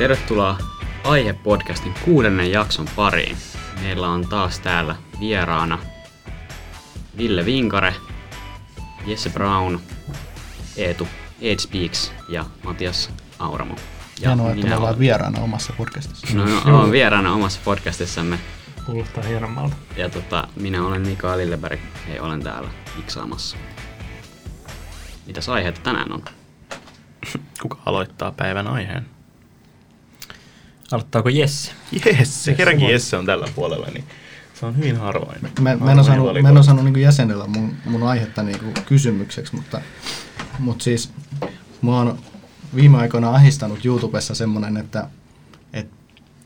Tervetuloa Aihe-podcastin kuudennen jakson pariin. Meillä on taas täällä vieraana Ville Vinkare, Jesse Brown, Eetu Speaks ja Matias Auramo. Ja Hienoa, että me ollaan olen- vieraana omassa podcastissa. No, no, olen vieraana omassa podcastissamme Kuulostaa hienommalta. ja tota, minä olen Mika Lilleberg ja olen täällä miksaamassa. Mitäs aiheita tänään on? Kuka aloittaa päivän aiheen? Aloittaako Jesse? Jesse, kerrankin Jesse on tällä puolella, niin se on hyvin harvoin. Mä, mä en osannut, mä en valikoitu. osannut niin jäsenellä mun, mun aihetta niin kysymykseksi, mutta, mutta siis mua on viime aikoina ahistanut YouTubessa semmoinen, että, että,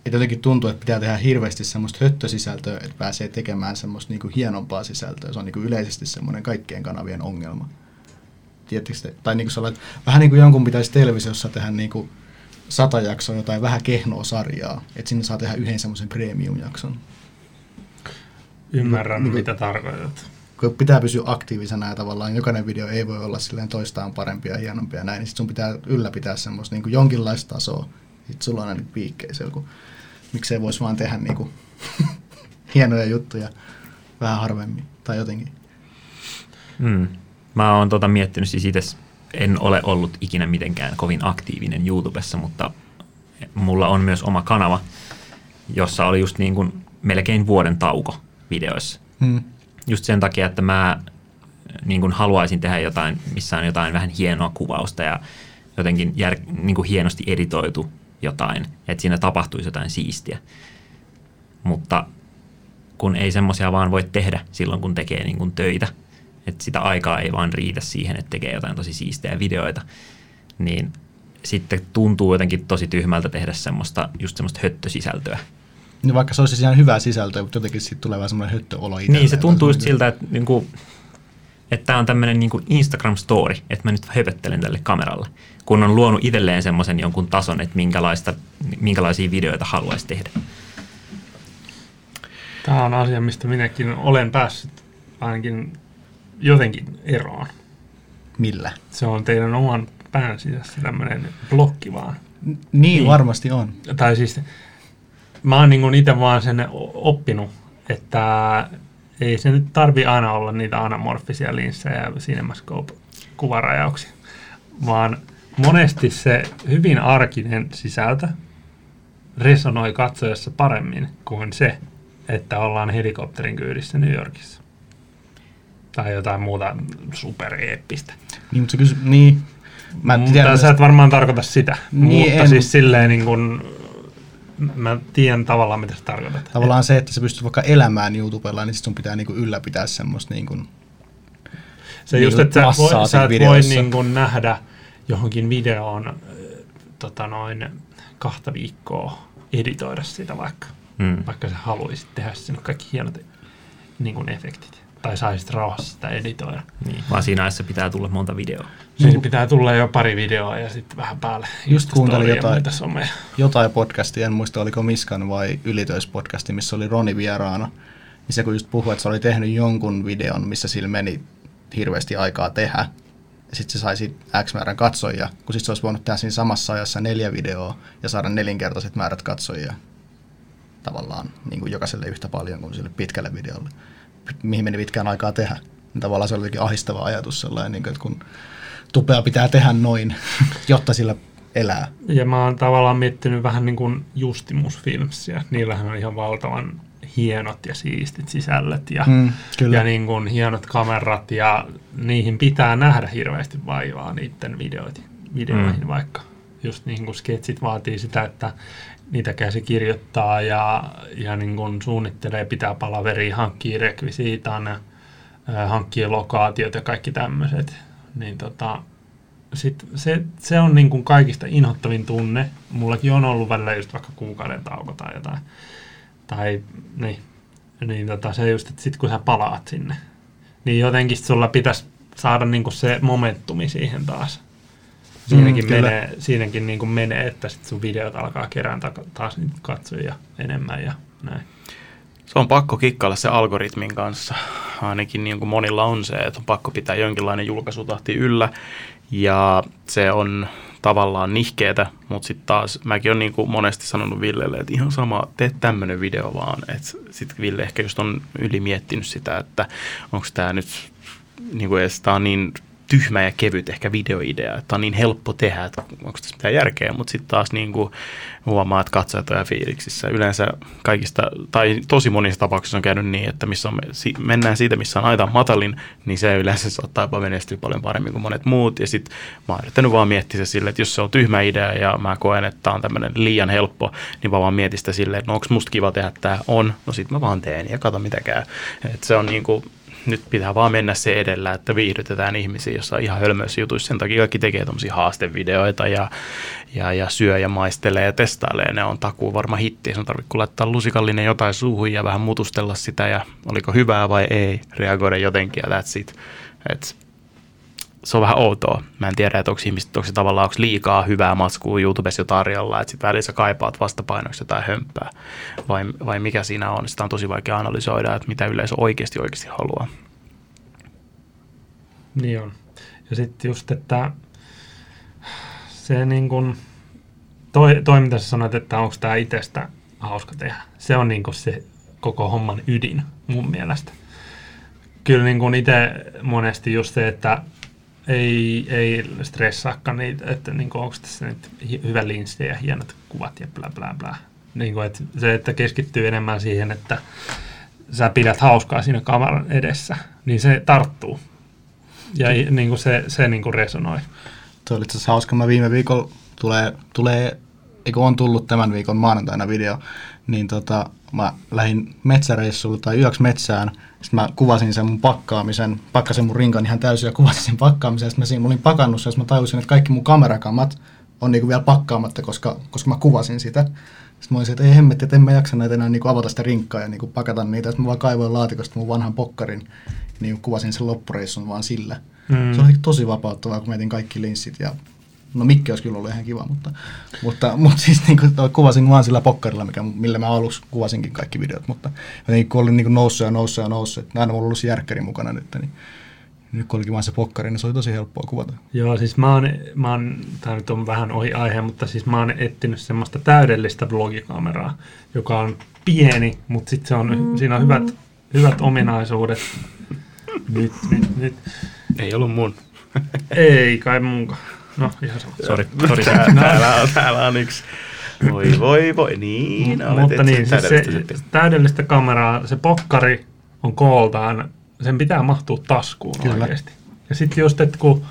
että jotenkin tuntuu, että pitää tehdä hirveästi semmoista höttösisältöä, että pääsee tekemään semmoista niin hienompaa sisältöä. Se on niin yleisesti semmoinen kaikkien kanavien ongelma. Tiedättekö te? Tai niin kuin sellainen, vähän niin kuin jonkun pitäisi televisiossa tehdä niin kuin sata jaksoa jotain vähän kehnoa sarjaa, että sinne saa tehdä yhden semmoisen premium-jakson. Ymmärrän, kuin- mitä tarkoitat. kun pitää pysyä aktiivisena ja tavallaan jokainen video ei voi olla silleen toistaan parempia ja hienompia ja näin, niin sit sun pitää ylläpitää semmoista niin kuin jonkinlaista tasoa. Sitten sulla on aina siellä, kun miksei voisi vaan tehdä niin kuin hienoja juttuja vähän harvemmin tai jotenkin. Mm. Mä oon tota miettinyt siis itse, en ole ollut ikinä mitenkään kovin aktiivinen YouTubessa, mutta mulla on myös oma kanava, jossa oli just niin kuin melkein vuoden tauko videoissa. Hmm. Just sen takia, että mä niin kuin haluaisin tehdä jotain, missä on jotain vähän hienoa kuvausta ja jotenkin jär, niin kuin hienosti editoitu jotain, että siinä tapahtuisi jotain siistiä. Mutta kun ei semmoisia vaan voi tehdä silloin, kun tekee niin kuin töitä, että sitä aikaa ei vaan riitä siihen, että tekee jotain tosi siistejä videoita, niin sitten tuntuu jotenkin tosi tyhmältä tehdä semmoista, just semmoista höttösisältöä. Niin vaikka se olisi ihan hyvää sisältöä, mutta jotenkin siitä tulee vähän semmoinen höttöolo itselleen. Niin, se tuntuu just siltä, että, niin kuin, että tämä on tämmöinen niin Instagram-story, että mä nyt höpöttelen tälle kameralle, kun on luonut itselleen semmoisen jonkun tason, että minkälaista, minkälaisia videoita haluaisi tehdä. Tämä on asia, mistä minäkin olen päässyt ainakin jotenkin eroon. Millä? Se on teidän oman pään sisässä tämmöinen blokki vaan. Niin, Niin. varmasti on. Tai siis mä oon niin itse vaan sen oppinut, että ei se nyt tarvi aina olla niitä anamorfisia linssejä ja CinemaScope-kuvarajauksia, vaan monesti se hyvin arkinen sisältö resonoi katsojassa paremmin kuin se, että ollaan helikopterin kyydissä New Yorkissa. Tai jotain muuta supereeppistä. Niin, mutta se kysy- niin. Mä en Mutta tiedä, sä et varmaan tarkoita sitä, Niin, mutta en. siis silleen niin kuin, mä tiedän tavallaan mitä sä tarkoitat. Tavallaan se, että sä pystyt vaikka elämään YouTubella, niin sit sun pitää niinku ylläpitää semmoista niinku, Se niin just, kuin että sä, voi, sä et voi niin kuin nähdä johonkin videoon äh, tota noin, kahta viikkoa editoida sitä vaikka, Mm. vaikka sä haluaisit tehdä sinne kaikki hienot niin kuin efektit. Tai saisit rauhassa sitä editoida. Niin, vaan siinä ajassa pitää tulla monta videoa. Siinä pitää tulla jo pari videoa ja sitten vähän päälle. Just kuuntelin jotain- jotain podcastia, en muista oliko Miskan vai Ylitöispodcasti, missä oli Roni vieraana. Niin se kun just puhui, että se oli tehnyt jonkun videon, missä sillä meni hirveästi aikaa tehdä. Ja sitten se sai siitä X määrän katsojia, kun sitten se olisi voinut tehdä siinä samassa ajassa neljä videoa ja saada nelinkertaiset määrät katsojia tavallaan niin kuin jokaiselle yhtä paljon kuin sille pitkälle videolle, mihin meni pitkään aikaa tehdä. Niin tavallaan se oli jotenkin ahistava ajatus sellainen, niin kuin, että kun tupea pitää tehdä noin, jotta sillä elää. Ja mä oon tavallaan miettinyt vähän niin kuin Justimus Filmsia. Niillähän on ihan valtavan hienot ja siistit sisällöt ja, Mm, kyllä. ja niin kuin hienot kamerat ja niihin pitää nähdä hirveästi vaivaa niiden videoit, videoihin Mm. vaikka. Just niin kuin sketsit vaatii sitä, että niitä käsi kirjoittaa ja, ja niin kuin suunnittelee, pitää palaveria, hankkii rekvisiitan hankkii lokaatiot ja kaikki tämmöiset. Niin tota, sit se, se on niin kuin kaikista inhottavin tunne. Mullakin on ollut välillä just vaikka kuukauden tauko tai jotain. Tai niin, niin tota, se just, että sit kun sä palaat sinne, niin jotenkin sulla pitäisi saada niin kuin se momentumi siihen taas. Siinäkin, Mm, kyllä. menee, siinäkin niin kuin menee, että sit sun videot alkaa kerään taas niitä katsojia enemmän ja näin. Se on pakko kikkailla se algoritmin kanssa. Ainakin niin kuin monilla on se, että on pakko pitää jonkinlainen julkaisutahti yllä. Ja se on tavallaan nihkeetä, mutta sitten taas mäkin olen niin monesti sanonut Villelle, että ihan sama, tee tämmöinen video vaan. Sitten Ville ehkä just on ylimiettinyt sitä, että onko tämä nyt niin kuin edes, tää on niin tyhmä ja kevyt ehkä videoidea, että on niin helppo tehdä, että onko tässä mitään järkeä, mutta sitten taas niin kuin huomaa, että katsojat on fiiliksissä. Yleensä kaikista, tai tosi monissa tapauksissa on käynyt niin, että missä on, mennään siitä, missä on aita matalin, niin se yleensä saattaa jopa menestyä paljon paremmin kuin monet muut. Ja sitten mä oon yrittänyt vaan miettiä se silleen, että jos se on tyhmä idea ja mä koen, että tämä on tämmöinen liian helppo, niin mä vaan mietin sitä silleen, että no onko musta kiva tehdä tämä? On. No sitten mä vaan teen ja kato mitä käy. Et se on niin kuin, nyt pitää vaan mennä se edellä, että viihdytetään ihmisiä jossa ihan hölmöissä jutuissa. Sen takia kaikki tekee tuommoisia haastevideoita ja, ja, ja syö ja maistelee ja testailee. Ne on takuu varma hitti. Se on tarvitse laittaa lusikallinen jotain suuhun ja vähän mutustella sitä ja oliko hyvää vai ei, reagoida jotenkin ja that's it. Et se on vähän outoa. Mä en tiedä, että onko ihmiset, onko se tavallaan onko liikaa hyvää matskua YouTubessa jo tarjolla, että sitten välissä kaipaat vastapainoksi jotain hömpää, vai, vai mikä siinä on. Sitä on tosi vaikea analysoida, että mitä yleisö oikeasti oikeasti haluaa. Niin on. Ja sitten just, että se niin kuin, toi, toi mitä sä sanoit, että onko tämä itsestä hauska tehdä, se on niin kuin se koko homman ydin mun mielestä. Kyllä niin kuin itse monesti just se, että ei, ei stressaakaan niitä, että niin kuin, onko tässä nyt hyvä linssi ja hienot kuvat ja bla bla bla. Niin kuin, että se, että keskittyy enemmän siihen, että sä pidät hauskaa siinä kameran edessä, niin se tarttuu. Ja niin kuin se, se niin kuin resonoi. Tuo oli itse asiassa hauska. Mä viime viikolla tulee, tulee on tullut tämän viikon maanantaina video, niin tota, mä lähdin metsäreissulle tai yöksi metsään – sitten mä kuvasin sen mun pakkaamisen, pakkasin mun rinkan ihan täysin ja kuvasin sen pakkaamisen. Sitten mä, siinä, mä olin pakannut sen, mä tajusin, että kaikki mun kamerakamat on niinku vielä pakkaamatta, koska, koska mä kuvasin sitä. Sitten mä olisin, että ei hemmetti, että en mä jaksa näitä enää niinku avata sitä rinkkaa ja niinku pakata niitä. Sitten mä vaan kaivoin laatikosta mun vanhan pokkarin, niin kuvasin sen loppureissun vaan sillä. Mm. Se oli tosi vapauttavaa, kun mietin kaikki linssit ja No mikki olisi kyllä ollut ihan kiva, mutta, mutta, mutta siis niin kuin, kuvasin vaan sillä pokkarilla, mikä, millä mä aluksi kuvasinkin kaikki videot, mutta jotenkin kun olin niin noussut ja noussut ja noussut, että aina mulla ollut se järkkäri mukana nyt, niin nyt kun olikin vain se pokkari, niin se oli tosi helppoa kuvata. Joo, siis mä oon, mä oon tämä nyt on vähän ohi aihe, mutta siis mä oon etsinyt semmoista täydellistä vlogikameraa, joka on pieni, mutta sitten se on, mm-hmm. siinä on hyvät, hyvät ominaisuudet. nyt, nyt, nyt. Ei ollut mun. Ei kai munkaan. No, ihan sama. Sori, sori. Täällä, täällä, on, täällä on yksi. Voi, voi, voi. Niin, M- Mutta niin, siis se, täydellistä kameraa, se pokkari on kooltaan, sen pitää mahtua taskuun Kyllä. oikeasti. Ja sitten just, että kun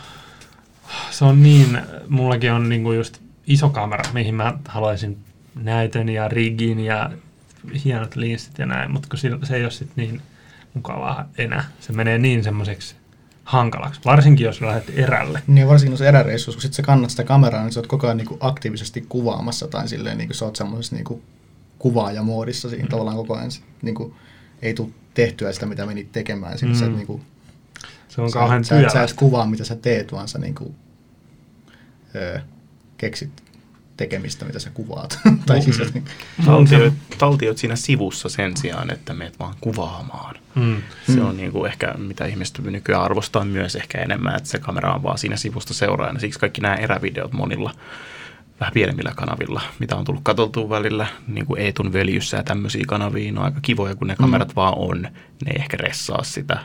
se on niin, mullakin on niinku just iso kamera, mihin mä haluaisin näytön ja rigin ja hienot linssit ja näin, mutta kun se ei ole sitten niin mukavaa enää. Se menee niin semmoiseksi hankalaksi, varsinkin jos lähdet erälle. Niin, varsinkin jos eräreissussa, kun sit sä kannat sitä kameraa, niin sä oot koko ajan niin kuin aktiivisesti kuvaamassa tai silleen, niin kuin sä oot semmoisessa niin kuvaajamoodissa siinä mm. tavallaan koko ajan. Niin kuin, ei tule tehtyä sitä, mitä menit tekemään. Siinä mm. sä, niin kuin, se on kauhean sä, sä, et kuvaa, mitä sä teet, vaan sä niin kuin, öö, keksit tekemistä, mitä sä kuvaat. tai siis, mm. taltioit, taltioit siinä sivussa sen sijaan, että meet vaan kuvaamaan. Mm. Se on niin kuin ehkä, mitä ihmiset nykyään arvostaa myös ehkä enemmän, että se kamera on vaan siinä sivusta seuraajana. Siksi kaikki nämä erävideot monilla vähän pienemmillä kanavilla, mitä on tullut katsottua välillä, niin kuin Eetun veljyssä ja tämmöisiä kanavia, on aika kivoja, kun ne kamerat mm. vaan on. Ne ei ehkä ressaa sitä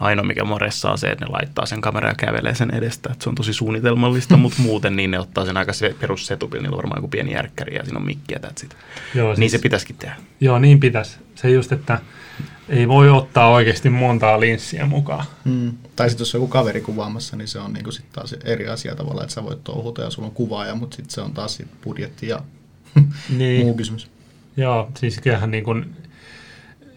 Ainoa mikä moressaa on se, että ne laittaa sen kameran ja kävelee sen edestä. Että se on tosi suunnitelmallista, mutta muuten niin ne ottaa sen aika se perussetupilla, niillä on varmaan joku pieni järkkäri ja siinä on mikki ja that's Joo, niin siis, se pitäisikin tehdä. Joo, niin pitäisi. Se just, että ei voi ottaa oikeasti montaa linssiä mukaan. Mm. Tai sitten jos on joku kaveri kuvaamassa, niin se on niinku sit taas eri asia tavalla, että sä voit touhuta ja sulla on kuvaaja, mutta sitten se on taas sit budjetti ja niin. muu kysymys. Joo, siis kyllähän niin kuin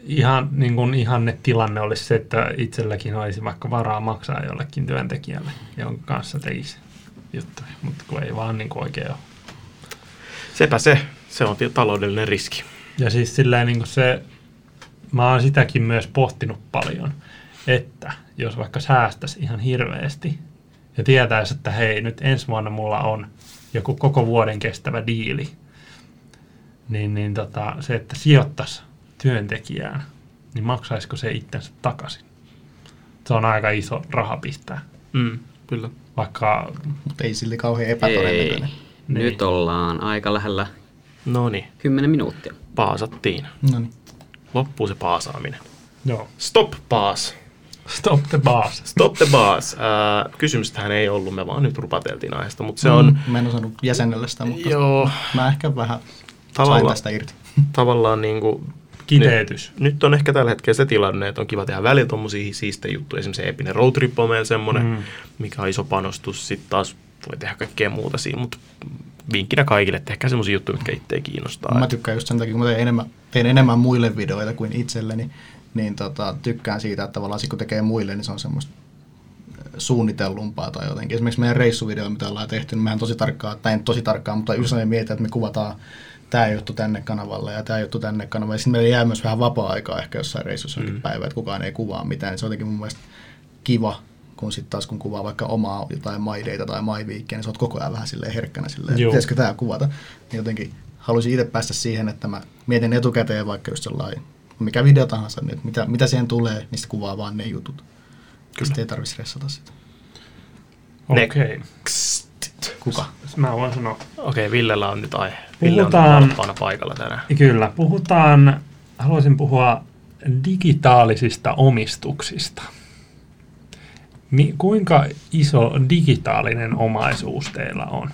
ihan niin kuin ihanne tilanne olisi se, että itselläkin olisi vaikka varaa maksaa jollekin työntekijälle, jonka kanssa tekisi juttuja, mutta kun ei vaan niin kuin oikein ole. Sepä se, se on taloudellinen riski. Ja siis silleen niin kuin se, mä oon sitäkin myös pohtinut paljon, että jos vaikka säästäisi ihan hirveästi ja tietäisi, että hei, nyt ensi vuonna mulla on joku koko vuoden kestävä diili, niin, niin tota, se, että sijoittaisi työntekijään, niin maksaisiko se itsensä takaisin? Se on aika iso raha pistää. Mm, kyllä. vaikka Mutta ei sille kauhean epätodennäköinen. Ei. Nyt ollaan aika lähellä No niin, 10 minuuttia. paasattiin. No niin. Loppuu se paasaaminen. joo, Stop paas. stop the boss. Stop the baas. Äh, kysymystähän ei ollut, me vaan nyt rupateltiin aiheesta, mutta se on Mm, Mä en osannut jäsennellä sitä, mutta joo, mä ehkä vähän sain Tavallaan- tästä irti. tavallaan niin kuin, Kiteytys. nyt, nyt on ehkä tällä hetkellä se tilanne, että on kiva tehdä välillä tommosia siistejä juttuja. Esimerkiksi se epinen road trip on meillä semmoinen, Mm. mikä on iso panostus. Sitten taas voi tehdä kaikkea muuta siinä, mutta vinkkinä kaikille, tehkää semmoisia juttuja, mitkä itseä kiinnostaa. Mä tykkään just sen takia, kun mä teen enemmän, teen enemmän muille videoita kuin itselleni, niin tota, tykkään siitä, että tavallaan kun tekee muille, niin se on semmoista suunnitellumpaa tai jotenkin. Esimerkiksi meidän reissuvideo, mitä ollaan tehty, niin mehän tosi tarkkaan, tai en tosi tarkkaan, mutta usein mietitään, että me kuvataan tämä juttu tänne kanavalle ja tämä juttu tänne kanavalle. Ja sitten meillä jää myös vähän vapaa-aikaa ehkä jossain reissussa mm. päivä, että kukaan ei kuvaa mitään. Niin se on jotenkin mun mielestä kiva, kun sitten taas kun kuvaa vaikka omaa jotain maideita tai maiviikkiä, niin sä oot koko ajan vähän silleen herkkänä silleen, että pitäisikö tämä kuvata. Niin jotenkin haluaisin itse päästä siihen, että mä mietin etukäteen vaikka just sellainen, mikä video tahansa, niin että mitä, mitä siihen tulee, niin kuvaa vaan ne jutut. Kyllä. Sitten ei tarvitse stressata sitä. Okei. Okay. Kuka? Mä voin sanoa. Okei, okay, Villellä on nyt aihe. Ville on Puhutaan- valppaana paikalla tänään. Kyllä, puhutaan, haluaisin puhua digitaalisista omistuksista. Mi- kuinka iso digitaalinen omaisuus teillä on?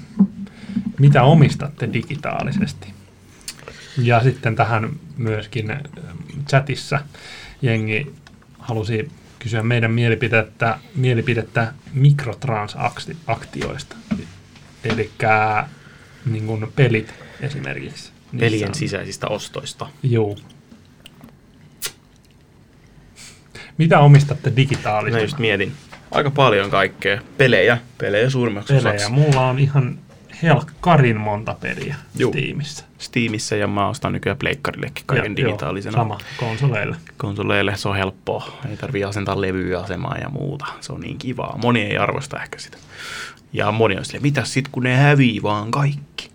Mitä omistatte digitaalisesti? Ja sitten tähän myöskin äh, chatissa jengi halusi kysyä meidän mielipidettä, mielipidettä mikrotransaktioista. Eli niin kuin pelit esimerkiksi. Niissä Pelien on- sisäisistä ostoista. Joo. Mitä omistatte Mä digitaalisesti? just mietin. Aika paljon kaikkea. Pelejä. Pelejä suurimmaksi Pelejä. osaksi. Mulla on ihan helkkarin monta peliä Juu. Steamissa. Steamissa ja mä ostan nykyään pleikkarillekin kaiken Ja- digitaalisena. Joo, sama konsoleille. konsoleille se on helppoa. Ei tarvii asentaa levyä asemaan ja muuta. Se on niin kivaa. Moni ei arvosta ehkä sitä. Ja moni on silleen, mitä sit kun ne hävii vaan kaikki.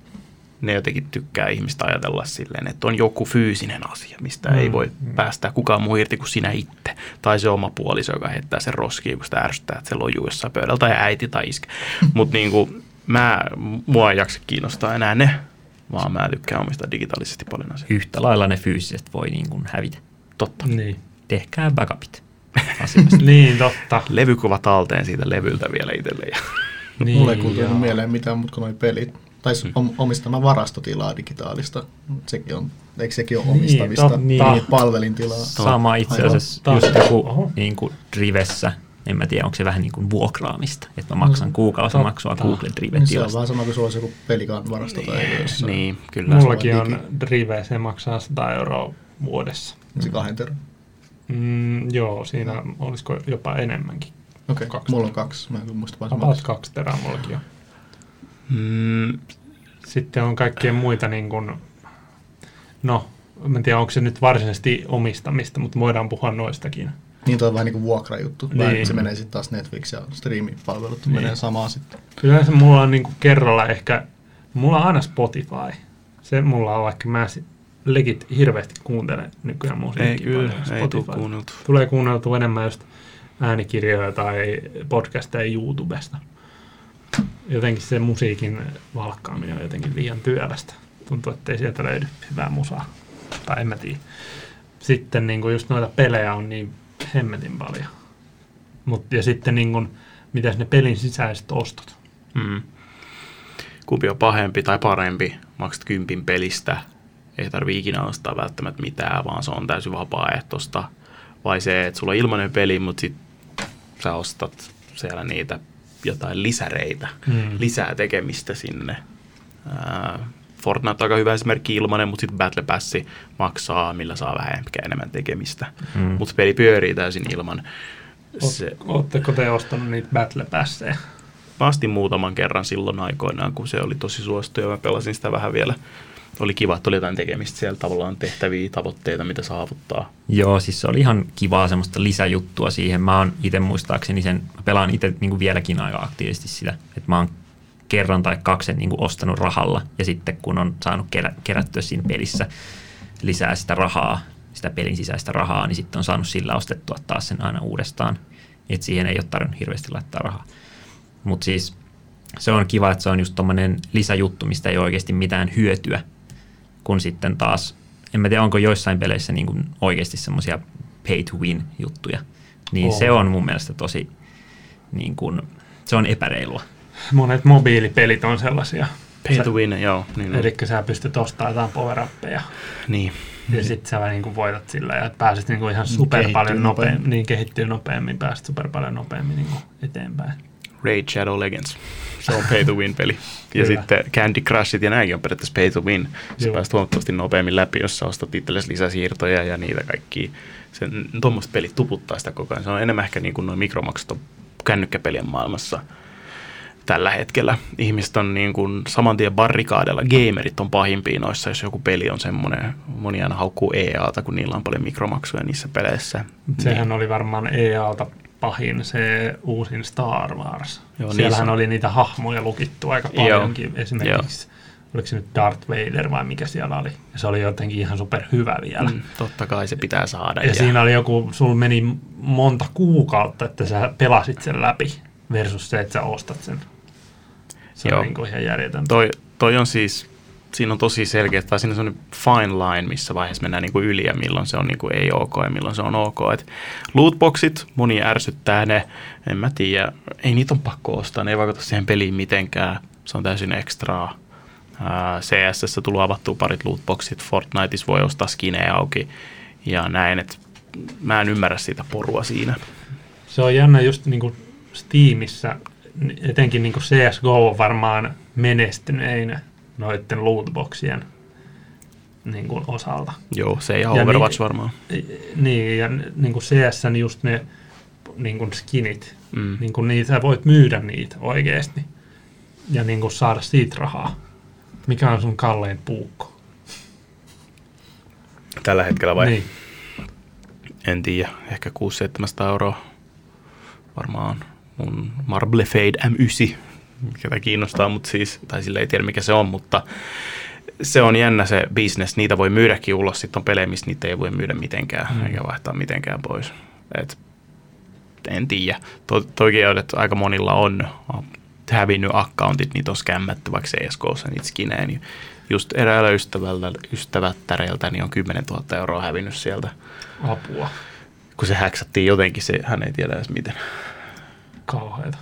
Ne jotenkin tykkää ihmistä ajatella silleen, että on joku fyysinen asia, mistä mm. ei Mm, voi päästää kukaan muu irti kuin sinä itse. Tai se oma puoliso, joka heittää sen roskiin, kun sitä ärsyttää, että se lojuu jossain pöydällä, tai äiti tai iskä. Mutta niinku, mä, mua ei jaksa kiinnostaa enää ne, vaan mä tykkään omistaa digitaalisesti paljon asioita. Yhtä lailla ne fyysisesti voi niin kuin hävitä. Totta. Niin. Tehkää backupit asioista. niin, totta. levykuva talteen siitä levyltä vielä itselle. Ja Niin, Mulle ei joo. mieleen mitään muuta kuin noi pelit. Tai mm. omistama varastotilaa digitaalista. Sekin on, eikö sekin ole Niin, omistamista? totta. Niin, palvelintilaa. Sama itse asiassa just joku niin kuin Drivessä, en mä tiedä, onko se vähän niin kuin vuokraamista, että mä maksan kuukausimaksua Totta. Google Niin se on vähän sama kuin sulla olisi joku pelikaan varasto tai jossain. niin, kyllä. Mullakin on Drive, se maksaa 100 euroa vuodessa. Se kahden terä. Mm, joo, siinä olisiko jopa enemmänkin. Okei, okay. Kaksi. mulla on kaksi. Mä en muista vaan About maksaa. kaksi terää mullakin on. Mm, Sitten on kaikkea muita, niin kuin, no, mä en tiedä onko se nyt varsinaisesti omistamista, mutta voidaan puhua noistakin. Niin toi on vähän niin kuin vuokrajuttu. Niin. Se menee sitten taas Netflix ja streaming-palvelut Niin. menee samaan sitten. Yleensä mulla on niin kuin kerralla ehkä, mulla on aina Spotify. Se mulla on, vaikka mä legit hirveästi kuuntelen nykyään musiikkia. ei kyllä, paljon ei tule kuunneltu. Tulee kuunneltua enemmän just äänikirjoja tai podcasteja YouTubesta. Jotenkin se musiikin valkkaaminen on jotenkin liian työlästä. Tuntuu, että ei sieltä löydy hyvää musaa. Tai en mä tiedä. Sitten niin just noita pelejä on niin hemmetin paljon. Mut, ja sitten niin kuin, mitäs ne pelin sisäiset ostot? Mm. Kumpi on pahempi tai parempi, maksat kympin pelistä, ei tarvi ikinä ostaa välttämättä mitään, vaan se on täysin vapaaehtoista. Vai se, että sulla on ilmainen peli, mutta sit sä ostat siellä niitä jotain lisäreitä, Mm. lisää tekemistä sinne. Ää, Fortnite on aika hyvä esimerkki ilmainen, mutta sitten Battle Pass maksaa, millä saa vähän enemmän tekemistä. Mm. Mutta peli pyörii täysin ilman. Se. Se, Oletteko te ostanut niitä Battle Passeja? Mä astin muutaman kerran silloin aikoinaan, kun se oli tosi suosittu ja mä pelasin sitä vähän vielä. Oli kiva, että oli jotain tekemistä siellä tavallaan tehtäviä tavoitteita, mitä saavuttaa. Joo, siis se oli ihan kivaa semmoista lisäjuttua siihen. Mä oon itse muistaakseni sen, mä pelaan itse niin vieläkin aika aktiivisesti sitä, että mä oon kerran tai kaksi sen niin kuin ostanut rahalla ja sitten kun on saanut kerä, kerättyä siinä pelissä lisää sitä rahaa, sitä pelin sisäistä rahaa, niin sitten on saanut sillä ostettua taas sen aina uudestaan. Et siihen ei ole tarvinnut hirveästi laittaa rahaa. Mutta siis se on kiva, että se on just tommonen lisäjuttu, mistä ei oikeasti mitään hyötyä, kun sitten taas, en mä tiedä onko joissain peleissä niin kuin oikeasti semmoisia pay to win juttuja, niin On. se on mun mielestä tosi, niin kuin, se on epäreilua. Monet mobiilipelit on sellaisia. Pay Sä- to win, joo. Niin, Eli sä pystyt ostamaan jotain power niin. ja sit sä niin kuin voitat sillä ja pääset niin kuin ihan super Kehittyy paljon nopeammin, nopeammin. niin kehittyy nopeammin, pääset super paljon nopeammin niin kuin eteenpäin. Raid Shadow Legends. Se on pay to win peli. Ja Kyllä. sitten Candy Crushit ja nämäkin on periaatteessa pay to win. Joo. pääset huomattavasti nopeammin läpi, jos sä ostat itsellesi lisäsiirtoja ja niitä kaikkia. Sen, tuommoiset pelit tuputtaa sitä koko ajan. Se on enemmän ehkä niin kuin noin mikromaksut on kännykkäpelien maailmassa tällä hetkellä. Ihmiset on niin kuin saman tien barrikaadella. Gamerit on pahimpia noissa, jos joku peli on semmoinen. Moni aina haukkuu EAta, kun niillä on paljon mikromaksuja niissä peleissä. Sehän oli varmaan EAlta pahin se uusin Star Wars. Joo, Joo, Siellähän niissä- oli niitä hahmoja lukittu aika Joo, paljonkin. Esimerkiksi, oliko se nyt Darth Vader vai mikä siellä oli. Ja se oli jotenkin ihan super hyvä vielä. Mm, totta kai se pitää saada. Ja siinä oli joku, sul meni monta kuukautta, että sä pelasit sen läpi versus se, että sä ostat sen. Se Joo. on niin ihan järjetöntä. Toi, toi on siis, siinä on tosi selkeä, tai siinä on sellainen fine line, missä vaiheessa mennään niin kuin yli ja milloin se on niin kuin ei ok ja milloin se on ok. Et lootboxit, moni ärsyttää ne, en mä tiedä, ei niitä on pakko ostaa, ne ei vaikuta siihen peliin mitenkään, se on täysin ekstraa. CSS tullut avattua parit lootboxit, Fortniteissa voi ostaa skinejä auki ja näin, että mä en ymmärrä sitä porua siinä. Se on jännä just niin kuin Steamissa, etenkin niin CSGO on varmaan menestynein noiden lootboxien niin kuin osalta. Joo, se ei Ja ole Overwatch niin- varmaan. Niin, ja niin kuin CS just ne niin kuin skinit, Mm. niin kuin niitä, sä voit myydä niitä oikeasti ja niin kuin saada siitä rahaa. Mikä on sun kallein puukko? Tällä hetkellä vai? Niin. en tiedä, ehkä 600-700 euroa varmaan mun Marble Fade M9, ketä kiinnostaa, mutta siis, tai sille ei tiedä mikä se on, mutta se on jännä se business, niitä voi myydäkin ulos, sitten on pelejä, missä niitä ei voi myydä mitenkään, mm. eikä vaihtaa mitenkään pois. Et, en tiedä. To, on, että aika monilla on hävinnyt accountit, niitä on skämmätty vaikka CSGOssa niitä skinejä, niin just eräällä ystävällä, ystävättäreiltä niin on 10 000 euroa hävinnyt sieltä Apua. kun se häksättiin jotenkin, se, hän ei tiedä edes miten. Kauheita.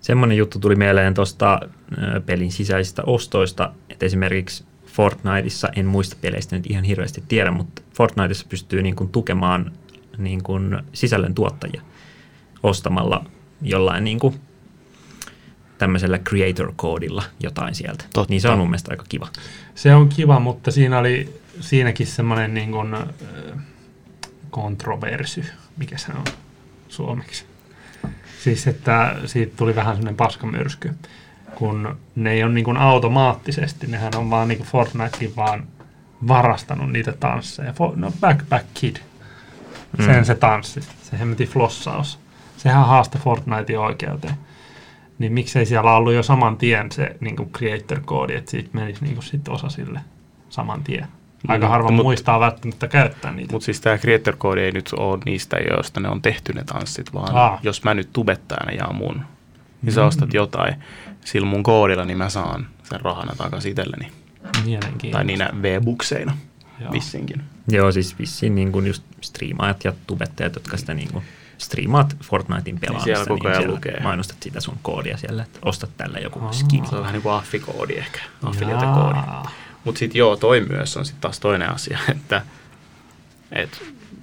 Semmoinen juttu tuli mieleen tuosta pelin sisäisistä ostoista, että esimerkiksi Fortniteissa, en muista peleistä nyt ihan hirveästi tiedä, mutta Fortniteissa pystyy niin kuin tukemaan niin kuin sisällön tuottajia ostamalla jollain niin kuin tämmöisellä creator-koodilla jotain sieltä. Totta. Niin se on mun mielestä aika kiva. Se on kiva, mutta siinä oli siinäkin semmoinen niin kuin, äh, kontroversy, mikä se on suomeksi. Siis, että siitä tuli vähän semmoinen paskamyrsky, kun ne ei ole niin kuin automaattisesti, nehän on vaan niin kuin Fortnitekin vaan varastanut niitä tansseja. No Backpack Kid, sen Mm. se tanssi, se hemmetin flossaus. Sehän haasta Fortnitein oikeuteen. Niin miksei siellä ollut jo saman tien se niin kuin creator-koodi, että siitä menisi niin kuin sit osa sille saman tien. Aika Mm, harva mut- muistaa välttämättä käyttää niitä. Mutta siis tämä creator code ei nyt ole niistä, joista ne on tehty ne tanssit, vaan Aa. jos mä nyt tubettajana jaan mun, niin sä ostat jotain sillä mun koodilla, niin mä saan sen rahana takaisin itselleni. Tai niinä V-bukseina Joo. vissinkin. Joo, siis vissiin niin kuin just striimaajat ja tubettajat, jotka sitä niin kuin striimaat Fortnitein pelaamista, siellä koko ajan siellä lukee. mainostat sitä sun koodia siellä, että ostat tällä joku Aa. skin. Se on vähän niin kuin affikoodi ehkä, affiliate-koodi. Mutta sitten joo, toi myös on sitten taas toinen asia, että et,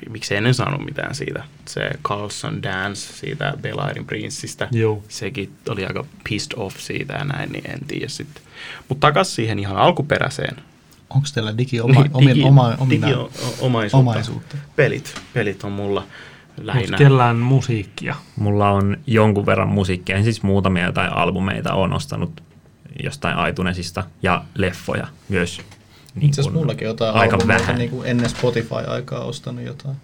miksei ne saanut mitään siitä. Se Carlson Dance siitä Belairin Princeistä, Joo. sekin oli aika pissed off siitä ja näin, niin en tiedä sitten. Mutta takas siihen ihan alkuperäiseen. Onko teillä digi oma, omien, oma, omina, digiomaisuutta. omaisuutta? Pelit. Pelit on mulla Onko lähinnä. kellään musiikkia? Mulla on jonkun verran musiikkia, en siis muutamia jotain albumeita on ostanut jostain iTunesista ja leffoja myös. Niin Itse asiassa mullakin jotain aika vähän. niin kuin ennen Spotify-aikaa ostanut jotain.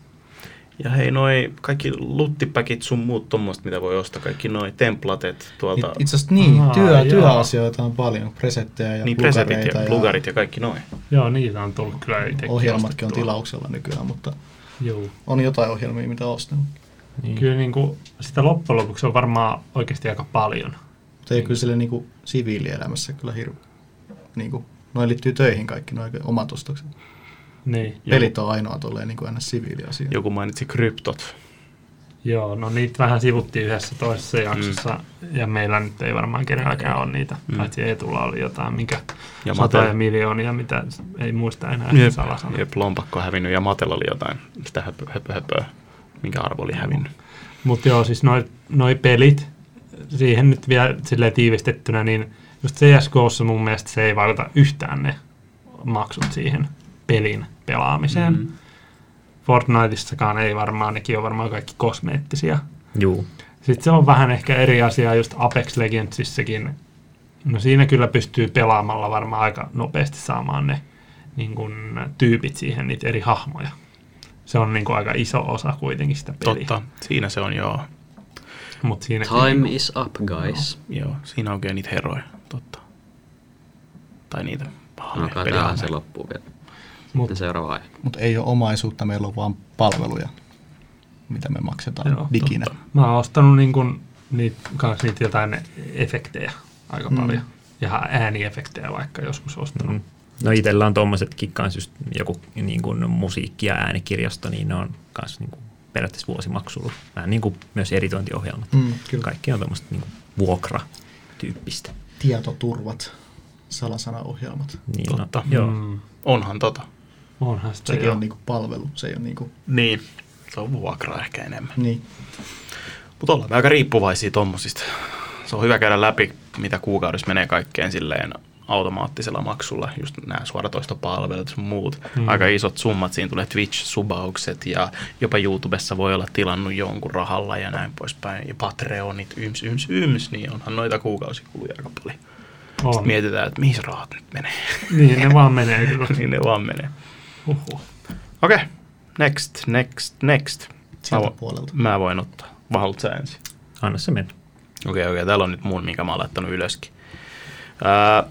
Ja hei, noi kaikki luttipäkit sun muut tommoista, mitä voi ostaa, kaikki noi templatet tuolta. It, itse asiassa niin, Aa, työ, joo. työasioita on paljon, presettejä ja niin presetit plugareita ja plugarit ja kaikki noin. Joo, niitä on tullut kyllä itsekin ohjelmatkin on tilauksella nykyään, mutta Joo. on jotain ohjelmia, mitä ostanut. Niin. Kyllä niin kuin, sitä loppujen lopuksi on varmaan oikeasti aika paljon. Mutta ei kyllä sille niin kuin siviilielämässä kyllä hirveä. Niin kuin, noin liittyy töihin kaikki, noin omat ostokset. Niin. Pelit on ainoa tolleen niin kuin aina siviiliasia. Joku mainitsi kryptot. Joo, no niitä vähän sivuttiin yhdessä toisessa jaksossa, mm. ja meillä nyt ei varmaan kenelläkään ole niitä, mm. paitsi Etulla oli jotain, mikä ja satoja Matel... miljoonia, mitä ei muista enää jep, salasana. Jep, lompakko hävinnyt, ja Matella oli jotain sitä höpö, höpö, höpö minkä arvo oli hävinnyt. Mutta joo, siis noi, noi pelit, siihen nyt vielä silleen tiivistettynä, niin just CSGOssa mun mielestä se ei vaikuta yhtään ne maksut siihen pelin pelaamiseen. Mm. Fortniteissakaan ei varmaan, nekin on varmaan kaikki kosmeettisia. Juu. Sitten se on vähän ehkä eri asia just Apex Legendsissäkin. No siinä kyllä pystyy pelaamalla varmaan aika nopeasti saamaan ne niin kun, tyypit siihen, niitä eri hahmoja. Se on niin kun, aika iso osa kuitenkin sitä peliä. Totta, siinä se on joo. Mut siinä Time is up, guys. Joo, joo siinä onkin niitä heroja, totta. Tai niitä No tähän se loppuu vielä. Mut, seuraava aihe. Mutta ei ole omaisuutta, meillä on vaan palveluja, mitä me maksetaan Joo, diginä. Totta. Mä oon ostanut niin kun, niitä, kans niitä jotain efektejä aika mm. paljon. Ja ääniefektejä vaikka joskus ostanut. Mm. No itsellä on tuommoisetkin kanssa just joku niin kuin musiikki- ja äänikirjasto, niin ne on kanssa niin kuin periaatteessa vuosimaksulla. Vähän niin kuin myös editointiohjelmat. Mm, kyllä. Kaikki on tuommoista niin kuin vuokra-tyyppistä. Tietoturvat, salasanaohjelmat. Niin, Totta. No, joo. Mm. Onhan tota. Onhan sitä Sekin jo. on niinku palvelu, se ei ole niinku... Niin, se on vuokra ehkä enemmän. Niin. Mutta ollaan aika riippuvaisia tommosista. Se on hyvä käydä läpi, mitä kuukaudessa menee kaikkeen silleen automaattisella maksulla, just nämä suoratoistopalvelut ja muut. Mm. Aika isot summat, siinä tulee Twitch-subaukset ja jopa YouTubessa voi olla tilannut jonkun rahalla ja näin poispäin. Ja Patreonit, yms, yms, yms, niin onhan noita kuukausikuluja aika paljon. On. Sitten mietitään, että mihin rahat nyt menee. Niin, ne vaan menee kyllä. niin ne vaan menee. Okei, okay. next, next, next. Sieltä mä, puolelta. Mä voin ottaa. Haluatko ensin? Anna se mennä. Okei, okay, okei. Okay. Täällä on nyt mun, minkä mä oon laittanut ylöskin. Ää,